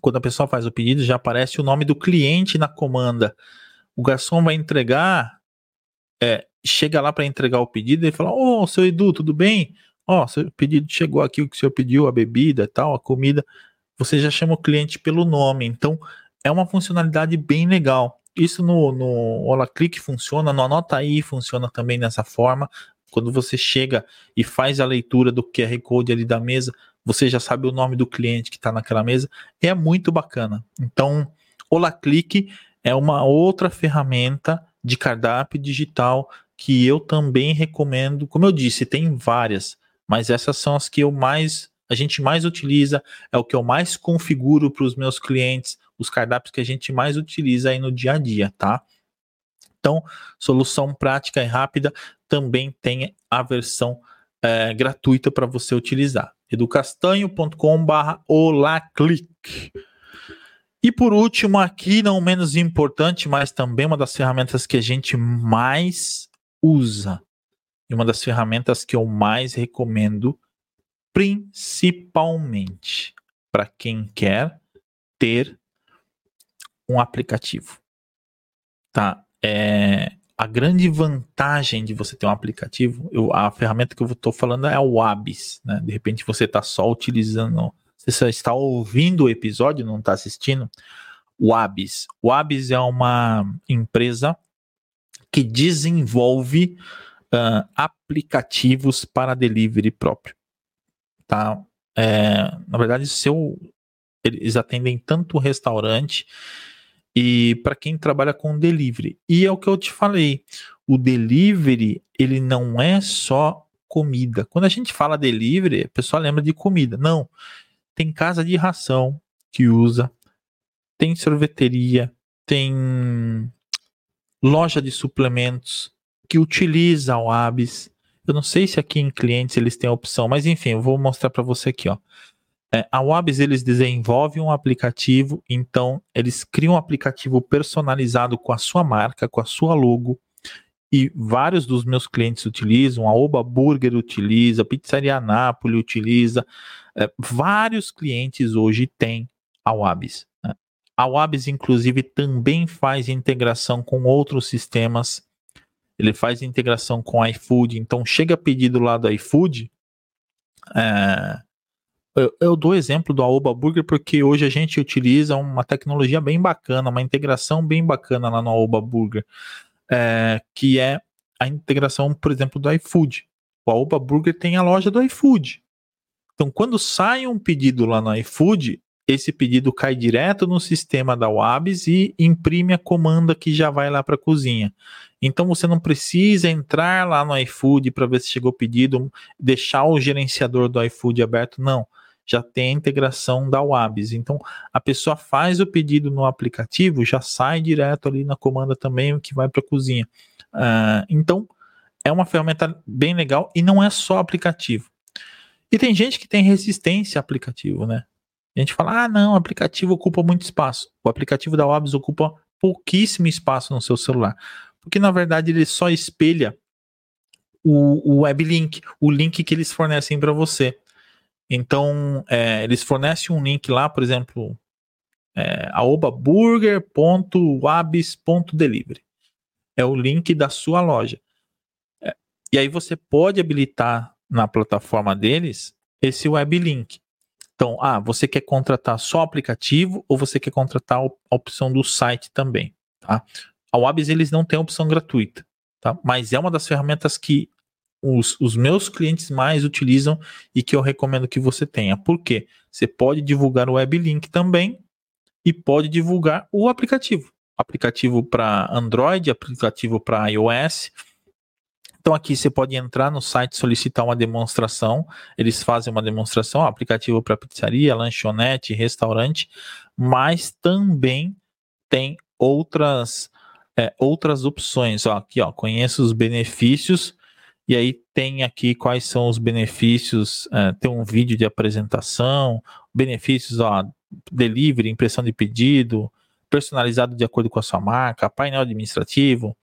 quando a pessoa faz o pedido, já aparece o nome do cliente na comanda. O garçom vai entregar é, chega lá para entregar o pedido e fala: Ô, oh, seu Edu, tudo bem? Ó, oh, seu pedido chegou aqui, o que o senhor pediu, a bebida, tal, a comida. Você já chama o cliente pelo nome. Então, é uma funcionalidade bem legal. Isso no, no Ola Click funciona, no Anota aí funciona também dessa forma. Quando você chega e faz a leitura do QR Code ali da mesa, você já sabe o nome do cliente que está naquela mesa. É muito bacana. Então, Ola Click é uma outra ferramenta de cardápio digital que eu também recomendo. Como eu disse, tem várias, mas essas são as que eu mais a gente mais utiliza, é o que eu mais configuro para os meus clientes, os cardápios que a gente mais utiliza aí no dia a dia, tá? Então, solução prática e rápida também tem a versão é, gratuita para você utilizar. educastanho.com/barra olaclick. E por último, aqui não menos importante, mas também uma das ferramentas que a gente mais usa e uma das ferramentas que eu mais recomendo, principalmente para quem quer ter um aplicativo. Tá? É, a grande vantagem de você ter um aplicativo, eu, a ferramenta que eu estou falando é o Abis. Né? De repente você está só utilizando você só está ouvindo o episódio, não está assistindo, o Abis. O Abis é uma empresa que desenvolve uh, aplicativos para delivery próprio. Tá? É, na verdade, seu, eles atendem tanto o restaurante e para quem trabalha com delivery. E é o que eu te falei, o delivery ele não é só comida. Quando a gente fala delivery, a pessoa lembra de comida. Não tem casa de ração que usa, tem sorveteria, tem loja de suplementos que utiliza o Abis. Eu não sei se aqui em clientes eles têm a opção, mas enfim, eu vou mostrar para você aqui, ó. É, a Wabs eles desenvolvem um aplicativo, então eles criam um aplicativo personalizado com a sua marca, com a sua logo, e vários dos meus clientes utilizam, a Oba Burger utiliza, a Pizzaria Napoli utiliza, é, vários clientes hoje têm a Wabis. Né? A Wabis, inclusive, também faz integração com outros sistemas. Ele faz integração com iFood. Então, chega pedido lá do iFood. É, eu, eu, dou exemplo do Aoba Burger porque hoje a gente utiliza uma tecnologia bem bacana, uma integração bem bacana lá no Aoba Burger, é, que é a integração, por exemplo, do iFood. O Aoba Burger tem a loja do iFood. Então, quando sai um pedido lá no iFood, esse pedido cai direto no sistema da Wabs e imprime a comanda que já vai lá para a cozinha. Então você não precisa entrar lá no iFood para ver se chegou o pedido, deixar o gerenciador do iFood aberto, não. Já tem a integração da Wabs. Então a pessoa faz o pedido no aplicativo, já sai direto ali na comanda também que vai para a cozinha. Uh, então é uma ferramenta bem legal e não é só aplicativo. E tem gente que tem resistência a aplicativo, né? A gente fala, ah, não, o aplicativo ocupa muito espaço. O aplicativo da Wabs ocupa pouquíssimo espaço no seu celular. Porque, na verdade, ele só espelha o, o web link, o link que eles fornecem para você. Então, é, eles fornecem um link lá, por exemplo, é, aobaburger.wabs.delivery. É o link da sua loja. É, e aí você pode habilitar na plataforma deles esse web link. Então, ah, você quer contratar só aplicativo ou você quer contratar a opção do site também, tá? A Wabs eles não têm opção gratuita, tá? Mas é uma das ferramentas que os, os meus clientes mais utilizam e que eu recomendo que você tenha. Por quê? Você pode divulgar o web link também e pode divulgar o aplicativo. Aplicativo para Android, aplicativo para iOS, então aqui você pode entrar no site solicitar uma demonstração. Eles fazem uma demonstração, aplicativo para pizzaria, lanchonete, restaurante, mas também tem outras é, outras opções. Ó, aqui, ó, conheça os benefícios e aí tem aqui quais são os benefícios. É, tem um vídeo de apresentação, benefícios, ó, delivery, impressão de pedido, personalizado de acordo com a sua marca, painel administrativo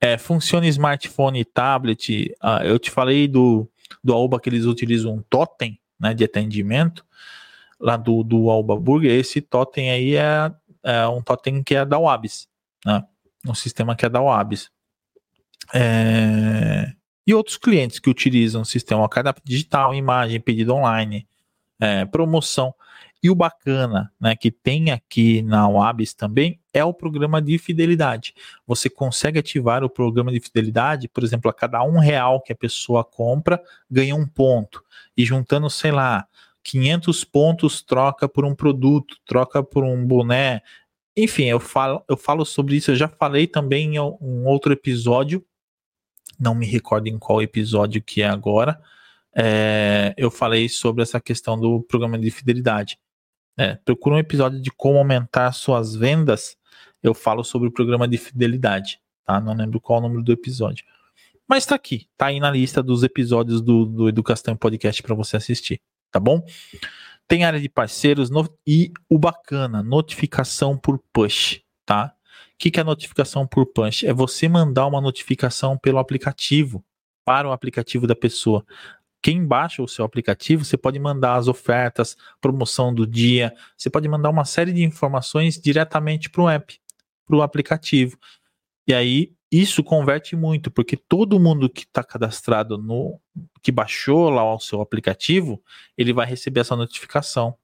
é, funciona smartphone e tablet. Ah, eu te falei do, do Alba que eles utilizam um totem né, de atendimento lá do, do Alba Burger. Esse totem aí é, é um totem que é da Wabs, né? Um sistema que é da Wabs. É, E outros clientes que utilizam o sistema cardápio digital, imagem, pedido online, é, promoção. E o bacana, né, que tem aqui na Wabis também, é o programa de fidelidade. Você consegue ativar o programa de fidelidade, por exemplo, a cada um real que a pessoa compra, ganha um ponto. E juntando, sei lá, 500 pontos troca por um produto, troca por um boné. Enfim, eu falo, eu falo sobre isso, eu já falei também em um outro episódio, não me recordo em qual episódio que é agora, é, eu falei sobre essa questão do programa de fidelidade. É, procura um episódio de como aumentar suas vendas. Eu falo sobre o programa de fidelidade, tá? Não lembro qual o número do episódio. Mas tá aqui, tá aí na lista dos episódios do, do Educação Podcast para você assistir, tá bom? Tem área de parceiros no, e o bacana, notificação por push, tá? O que, que é notificação por push? É você mandar uma notificação pelo aplicativo, para o aplicativo da pessoa quem baixa o seu aplicativo, você pode mandar as ofertas, promoção do dia, você pode mandar uma série de informações diretamente para o app, para o aplicativo. E aí isso converte muito, porque todo mundo que está cadastrado no, que baixou lá o seu aplicativo, ele vai receber essa notificação.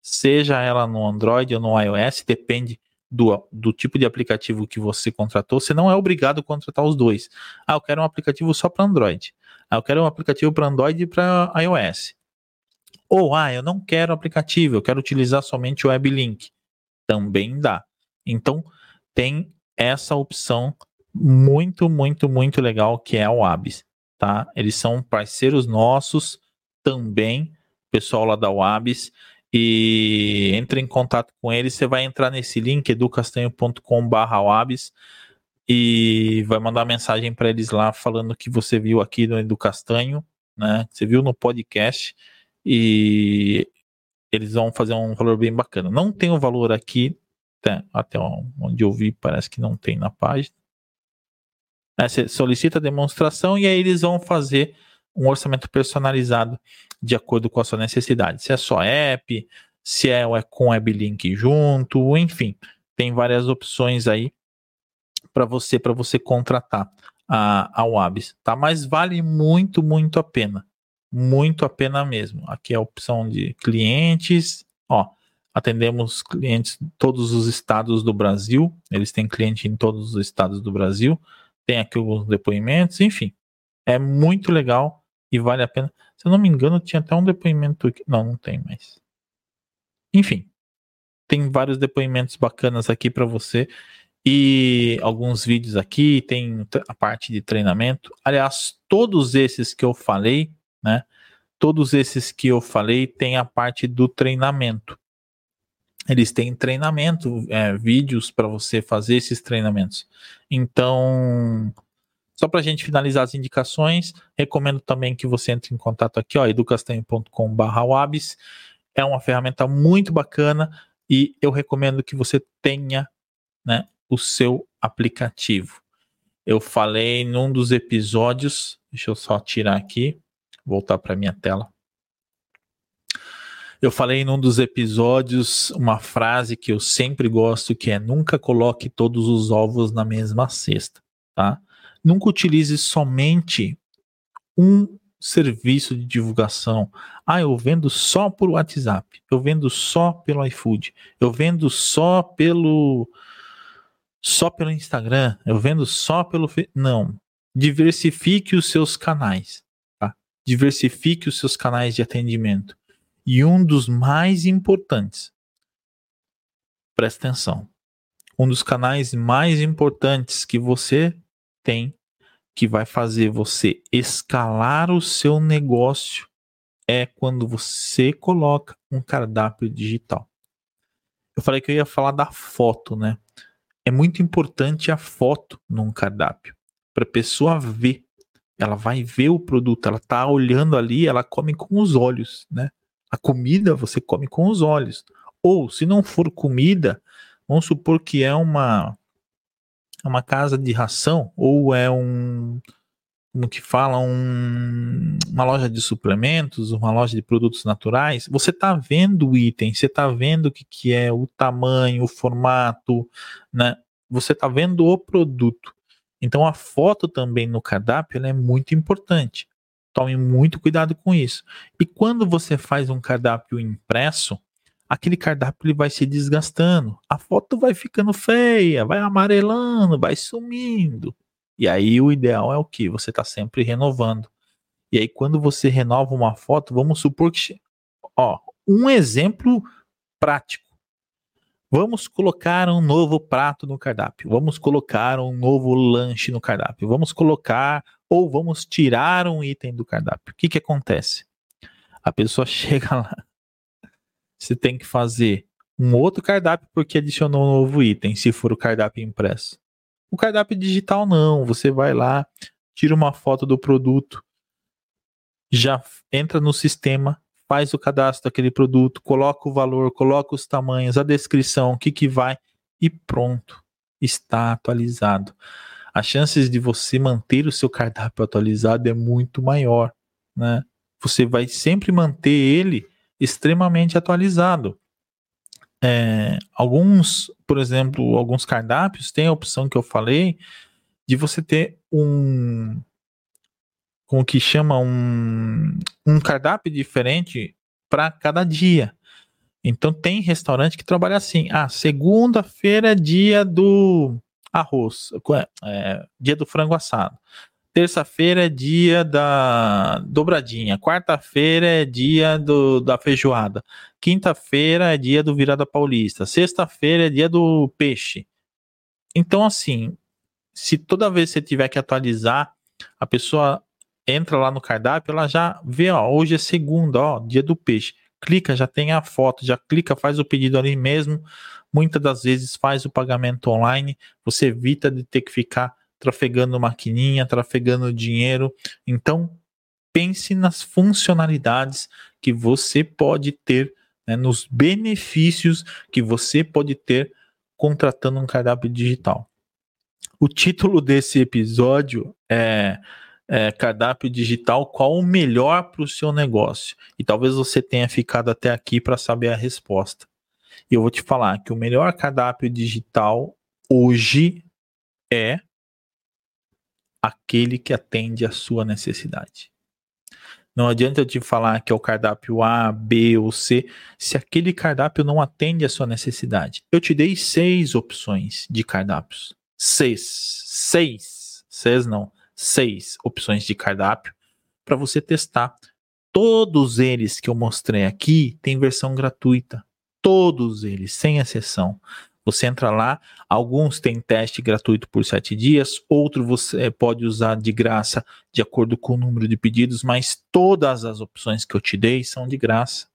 Seja ela no Android ou no iOS, depende do, do tipo de aplicativo que você contratou, você não é obrigado a contratar os dois. Ah, eu quero um aplicativo só para Android. Ah, eu quero um aplicativo para Android e para iOS. Ou, ah, eu não quero aplicativo, eu quero utilizar somente o WebLink. Também dá. Então, tem essa opção muito, muito, muito legal que é o Abis, tá? Eles são parceiros nossos também, pessoal lá da Wabis, e entre em contato com eles, você vai entrar nesse link educastanho.com/wabis e vai mandar mensagem para eles lá falando que você viu aqui no Edu Castanho, né? Você viu no podcast e eles vão fazer um valor bem bacana. Não tem o valor aqui, até, até onde eu vi, parece que não tem na página. É, você solicita a demonstração e aí eles vão fazer um orçamento personalizado de acordo com a sua necessidade. Se é só app, se é, com weblink junto, enfim, tem várias opções aí para você para você contratar a, a tá? Mas vale muito, muito a pena. Muito a pena mesmo. Aqui é a opção de clientes, ó, atendemos clientes todos os estados do Brasil, eles têm cliente em todos os estados do Brasil, tem aqui alguns depoimentos, enfim. É muito legal e vale a pena. Se eu não me engano, tinha até um depoimento aqui. Não, não tem mais. Enfim, tem vários depoimentos bacanas aqui para você e alguns vídeos aqui, tem a parte de treinamento. Aliás, todos esses que eu falei, né? Todos esses que eu falei tem a parte do treinamento. Eles têm treinamento, é, vídeos para você fazer esses treinamentos. Então, só para a gente finalizar as indicações, recomendo também que você entre em contato aqui, ó, educastanho.com/wabs. É uma ferramenta muito bacana e eu recomendo que você tenha, né, o seu aplicativo. Eu falei num dos episódios, deixa eu só tirar aqui, voltar para minha tela. Eu falei num dos episódios uma frase que eu sempre gosto, que é nunca coloque todos os ovos na mesma cesta, tá? Nunca utilize somente um serviço de divulgação. Ah, eu vendo só por WhatsApp, eu vendo só pelo iFood, eu vendo só pelo só pelo Instagram, eu vendo só pelo. Não. Diversifique os seus canais. Tá? Diversifique os seus canais de atendimento. E um dos mais importantes, presta atenção. Um dos canais mais importantes que você tem, que vai fazer você escalar o seu negócio, é quando você coloca um cardápio digital. Eu falei que eu ia falar da foto, né? é muito importante a foto num cardápio para a pessoa ver. Ela vai ver o produto, ela tá olhando ali, ela come com os olhos, né? A comida você come com os olhos. Ou se não for comida, vamos supor que é uma uma casa de ração ou é um como que fala, um, uma loja de suplementos, uma loja de produtos naturais, você está vendo o item, você está vendo o que, que é, o tamanho, o formato, né? Você está vendo o produto. Então a foto também no cardápio é muito importante. Tome muito cuidado com isso. E quando você faz um cardápio impresso, aquele cardápio ele vai se desgastando. A foto vai ficando feia, vai amarelando, vai sumindo. E aí o ideal é o que? Você está sempre renovando. E aí quando você renova uma foto, vamos supor que, ó, um exemplo prático. Vamos colocar um novo prato no cardápio. Vamos colocar um novo lanche no cardápio. Vamos colocar ou vamos tirar um item do cardápio. O que que acontece? A pessoa chega lá. Você tem que fazer um outro cardápio porque adicionou um novo item, se for o cardápio impresso. O cardápio digital não, você vai lá, tira uma foto do produto, já entra no sistema, faz o cadastro daquele produto, coloca o valor, coloca os tamanhos, a descrição, o que que vai e pronto, está atualizado. As chances de você manter o seu cardápio atualizado é muito maior, né? Você vai sempre manter ele extremamente atualizado. É, alguns, por exemplo, alguns cardápios têm a opção que eu falei de você ter um com o que chama um, um cardápio diferente para cada dia. Então tem restaurante que trabalha assim. Ah, segunda-feira é dia do arroz, é, dia do frango assado. Terça-feira é dia da dobradinha. Quarta-feira é dia do, da feijoada. Quinta-feira é dia do virada paulista. Sexta-feira é dia do peixe. Então, assim, se toda vez você tiver que atualizar, a pessoa entra lá no cardápio, ela já vê, ó, hoje é segunda, ó, dia do peixe. Clica, já tem a foto, já clica, faz o pedido ali mesmo. Muitas das vezes faz o pagamento online, você evita de ter que ficar trafegando maquininha, trafegando dinheiro. Então, pense nas funcionalidades que você pode ter, né, nos benefícios que você pode ter contratando um cardápio digital. O título desse episódio é é, cardápio digital, qual o melhor para o seu negócio? E talvez você tenha ficado até aqui para saber a resposta. E eu vou te falar que o melhor cardápio digital hoje é aquele que atende a sua necessidade. Não adianta eu te falar que é o cardápio A, B ou C, se aquele cardápio não atende a sua necessidade. Eu te dei seis opções de cardápios. Seis. Seis. Seis não seis opções de cardápio para você testar. Todos eles que eu mostrei aqui têm versão gratuita. Todos eles, sem exceção. Você entra lá, alguns têm teste gratuito por sete dias, outro você pode usar de graça de acordo com o número de pedidos, mas todas as opções que eu te dei são de graça.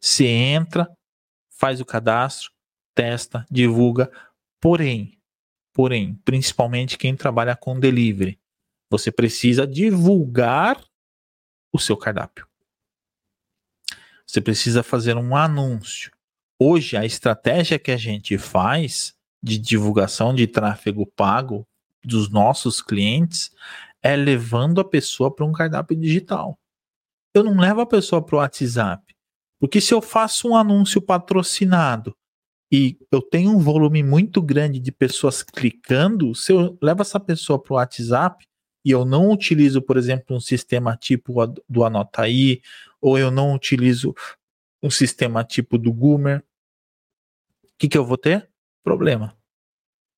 Você entra, faz o cadastro, testa, divulga, porém, Porém, principalmente quem trabalha com delivery, você precisa divulgar o seu cardápio. Você precisa fazer um anúncio. Hoje, a estratégia que a gente faz de divulgação de tráfego pago dos nossos clientes é levando a pessoa para um cardápio digital. Eu não levo a pessoa para o WhatsApp. Porque se eu faço um anúncio patrocinado e eu tenho um volume muito grande de pessoas clicando, se eu levo essa pessoa para o WhatsApp e eu não utilizo, por exemplo, um sistema tipo do Anotaí, ou eu não utilizo um sistema tipo do Goomer, o que, que eu vou ter? Problema.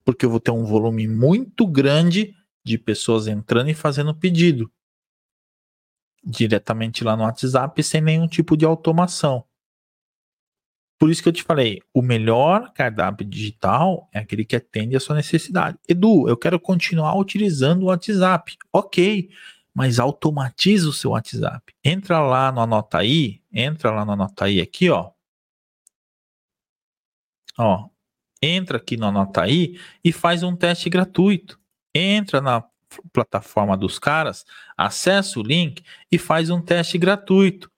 Porque eu vou ter um volume muito grande de pessoas entrando e fazendo pedido diretamente lá no WhatsApp sem nenhum tipo de automação. Por isso que eu te falei, o melhor cardápio digital é aquele que atende a sua necessidade. Edu, eu quero continuar utilizando o WhatsApp. Ok, mas automatiza o seu WhatsApp. Entra lá no Anota aí, entra lá no Anota aí aqui, ó. Ó, entra aqui no Anota aí e faz um teste gratuito. Entra na plataforma dos caras, acessa o link e faz um teste gratuito.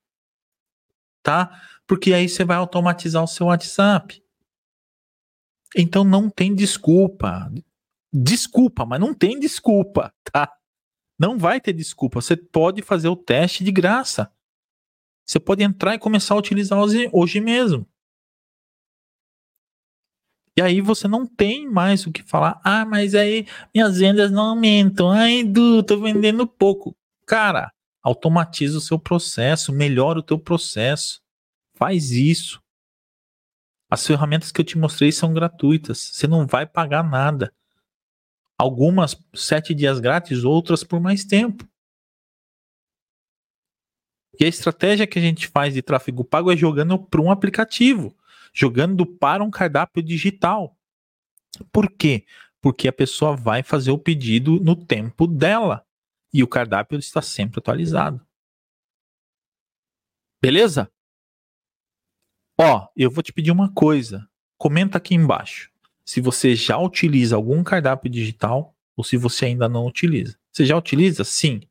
Tá? Porque aí você vai automatizar o seu WhatsApp. Então não tem desculpa. Desculpa, mas não tem desculpa, tá? Não vai ter desculpa. Você pode fazer o teste de graça. Você pode entrar e começar a utilizar hoje mesmo. E aí você não tem mais o que falar. Ah, mas aí minhas vendas não aumentam. Ai, Edu, tô vendendo pouco. Cara, automatiza o seu processo, melhora o teu processo. Faz isso. As ferramentas que eu te mostrei são gratuitas. Você não vai pagar nada. Algumas sete dias grátis, outras por mais tempo. E a estratégia que a gente faz de tráfego pago é jogando para um aplicativo, jogando para um cardápio digital. Por quê? Porque a pessoa vai fazer o pedido no tempo dela e o cardápio está sempre atualizado. Beleza? Ó, eu vou te pedir uma coisa. Comenta aqui embaixo se você já utiliza algum cardápio digital ou se você ainda não utiliza. Você já utiliza? Sim.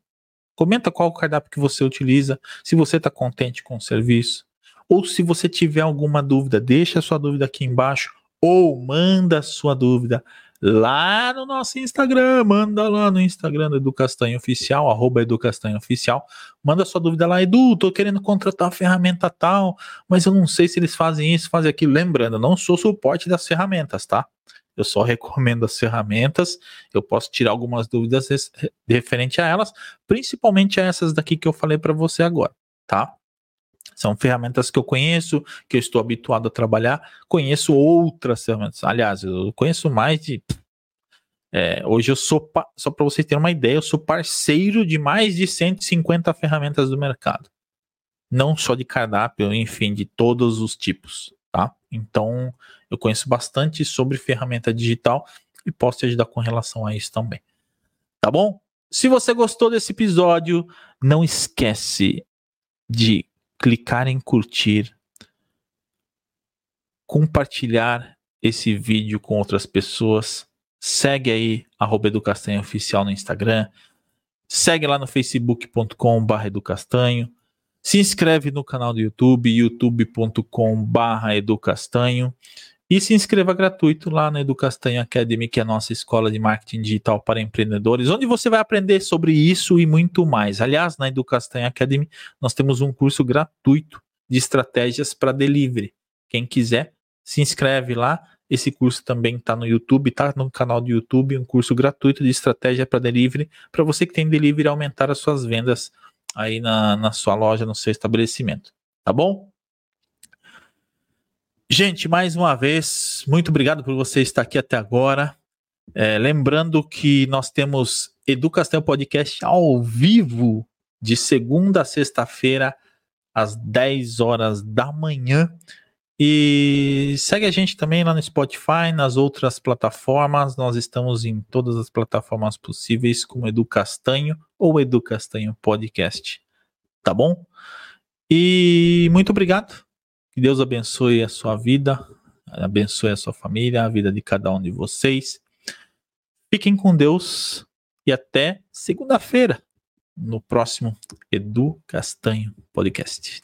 Comenta qual cardápio que você utiliza, se você está contente com o serviço. Ou se você tiver alguma dúvida, deixa a sua dúvida aqui embaixo ou manda a sua dúvida lá no nosso Instagram. Manda lá no Instagram do Edu Castanho Oficial, arroba Edu Castanho Oficial. Manda sua dúvida lá, Edu, tô querendo contratar a ferramenta tal, mas eu não sei se eles fazem isso, fazem aquilo. Lembrando, eu não sou suporte das ferramentas, tá? Eu só recomendo as ferramentas. Eu posso tirar algumas dúvidas referente a elas, principalmente a essas daqui que eu falei para você agora, tá? São ferramentas que eu conheço, que eu estou habituado a trabalhar. Conheço outras ferramentas. Aliás, eu conheço mais de. É, hoje eu sou, só para vocês terem uma ideia, eu sou parceiro de mais de 150 ferramentas do mercado. Não só de cardápio, enfim, de todos os tipos, tá? Então, eu conheço bastante sobre ferramenta digital e posso te ajudar com relação a isso também. Tá bom? Se você gostou desse episódio, não esquece de clicar em curtir, compartilhar esse vídeo com outras pessoas. Segue aí, Educastanho Oficial no Instagram. Segue lá no facebook.com.br educastanho. Se inscreve no canal do YouTube, youtube.com.br educastanho. E se inscreva gratuito lá na Educastanho Academy, que é a nossa escola de marketing digital para empreendedores, onde você vai aprender sobre isso e muito mais. Aliás, na Educastanho Academy, nós temos um curso gratuito de estratégias para delivery. Quem quiser, se inscreve lá. Esse curso também está no YouTube, está no canal do YouTube, um curso gratuito de estratégia para delivery, para você que tem delivery aumentar as suas vendas aí na, na sua loja, no seu estabelecimento. Tá bom? Gente, mais uma vez, muito obrigado por você estar aqui até agora. É, lembrando que nós temos Educação Podcast ao vivo de segunda a sexta-feira, às 10 horas da manhã. E segue a gente também lá no Spotify, nas outras plataformas. Nós estamos em todas as plataformas possíveis, como Edu Castanho ou Edu Castanho Podcast. Tá bom? E muito obrigado. Que Deus abençoe a sua vida, abençoe a sua família, a vida de cada um de vocês. Fiquem com Deus e até segunda-feira no próximo Edu Castanho Podcast.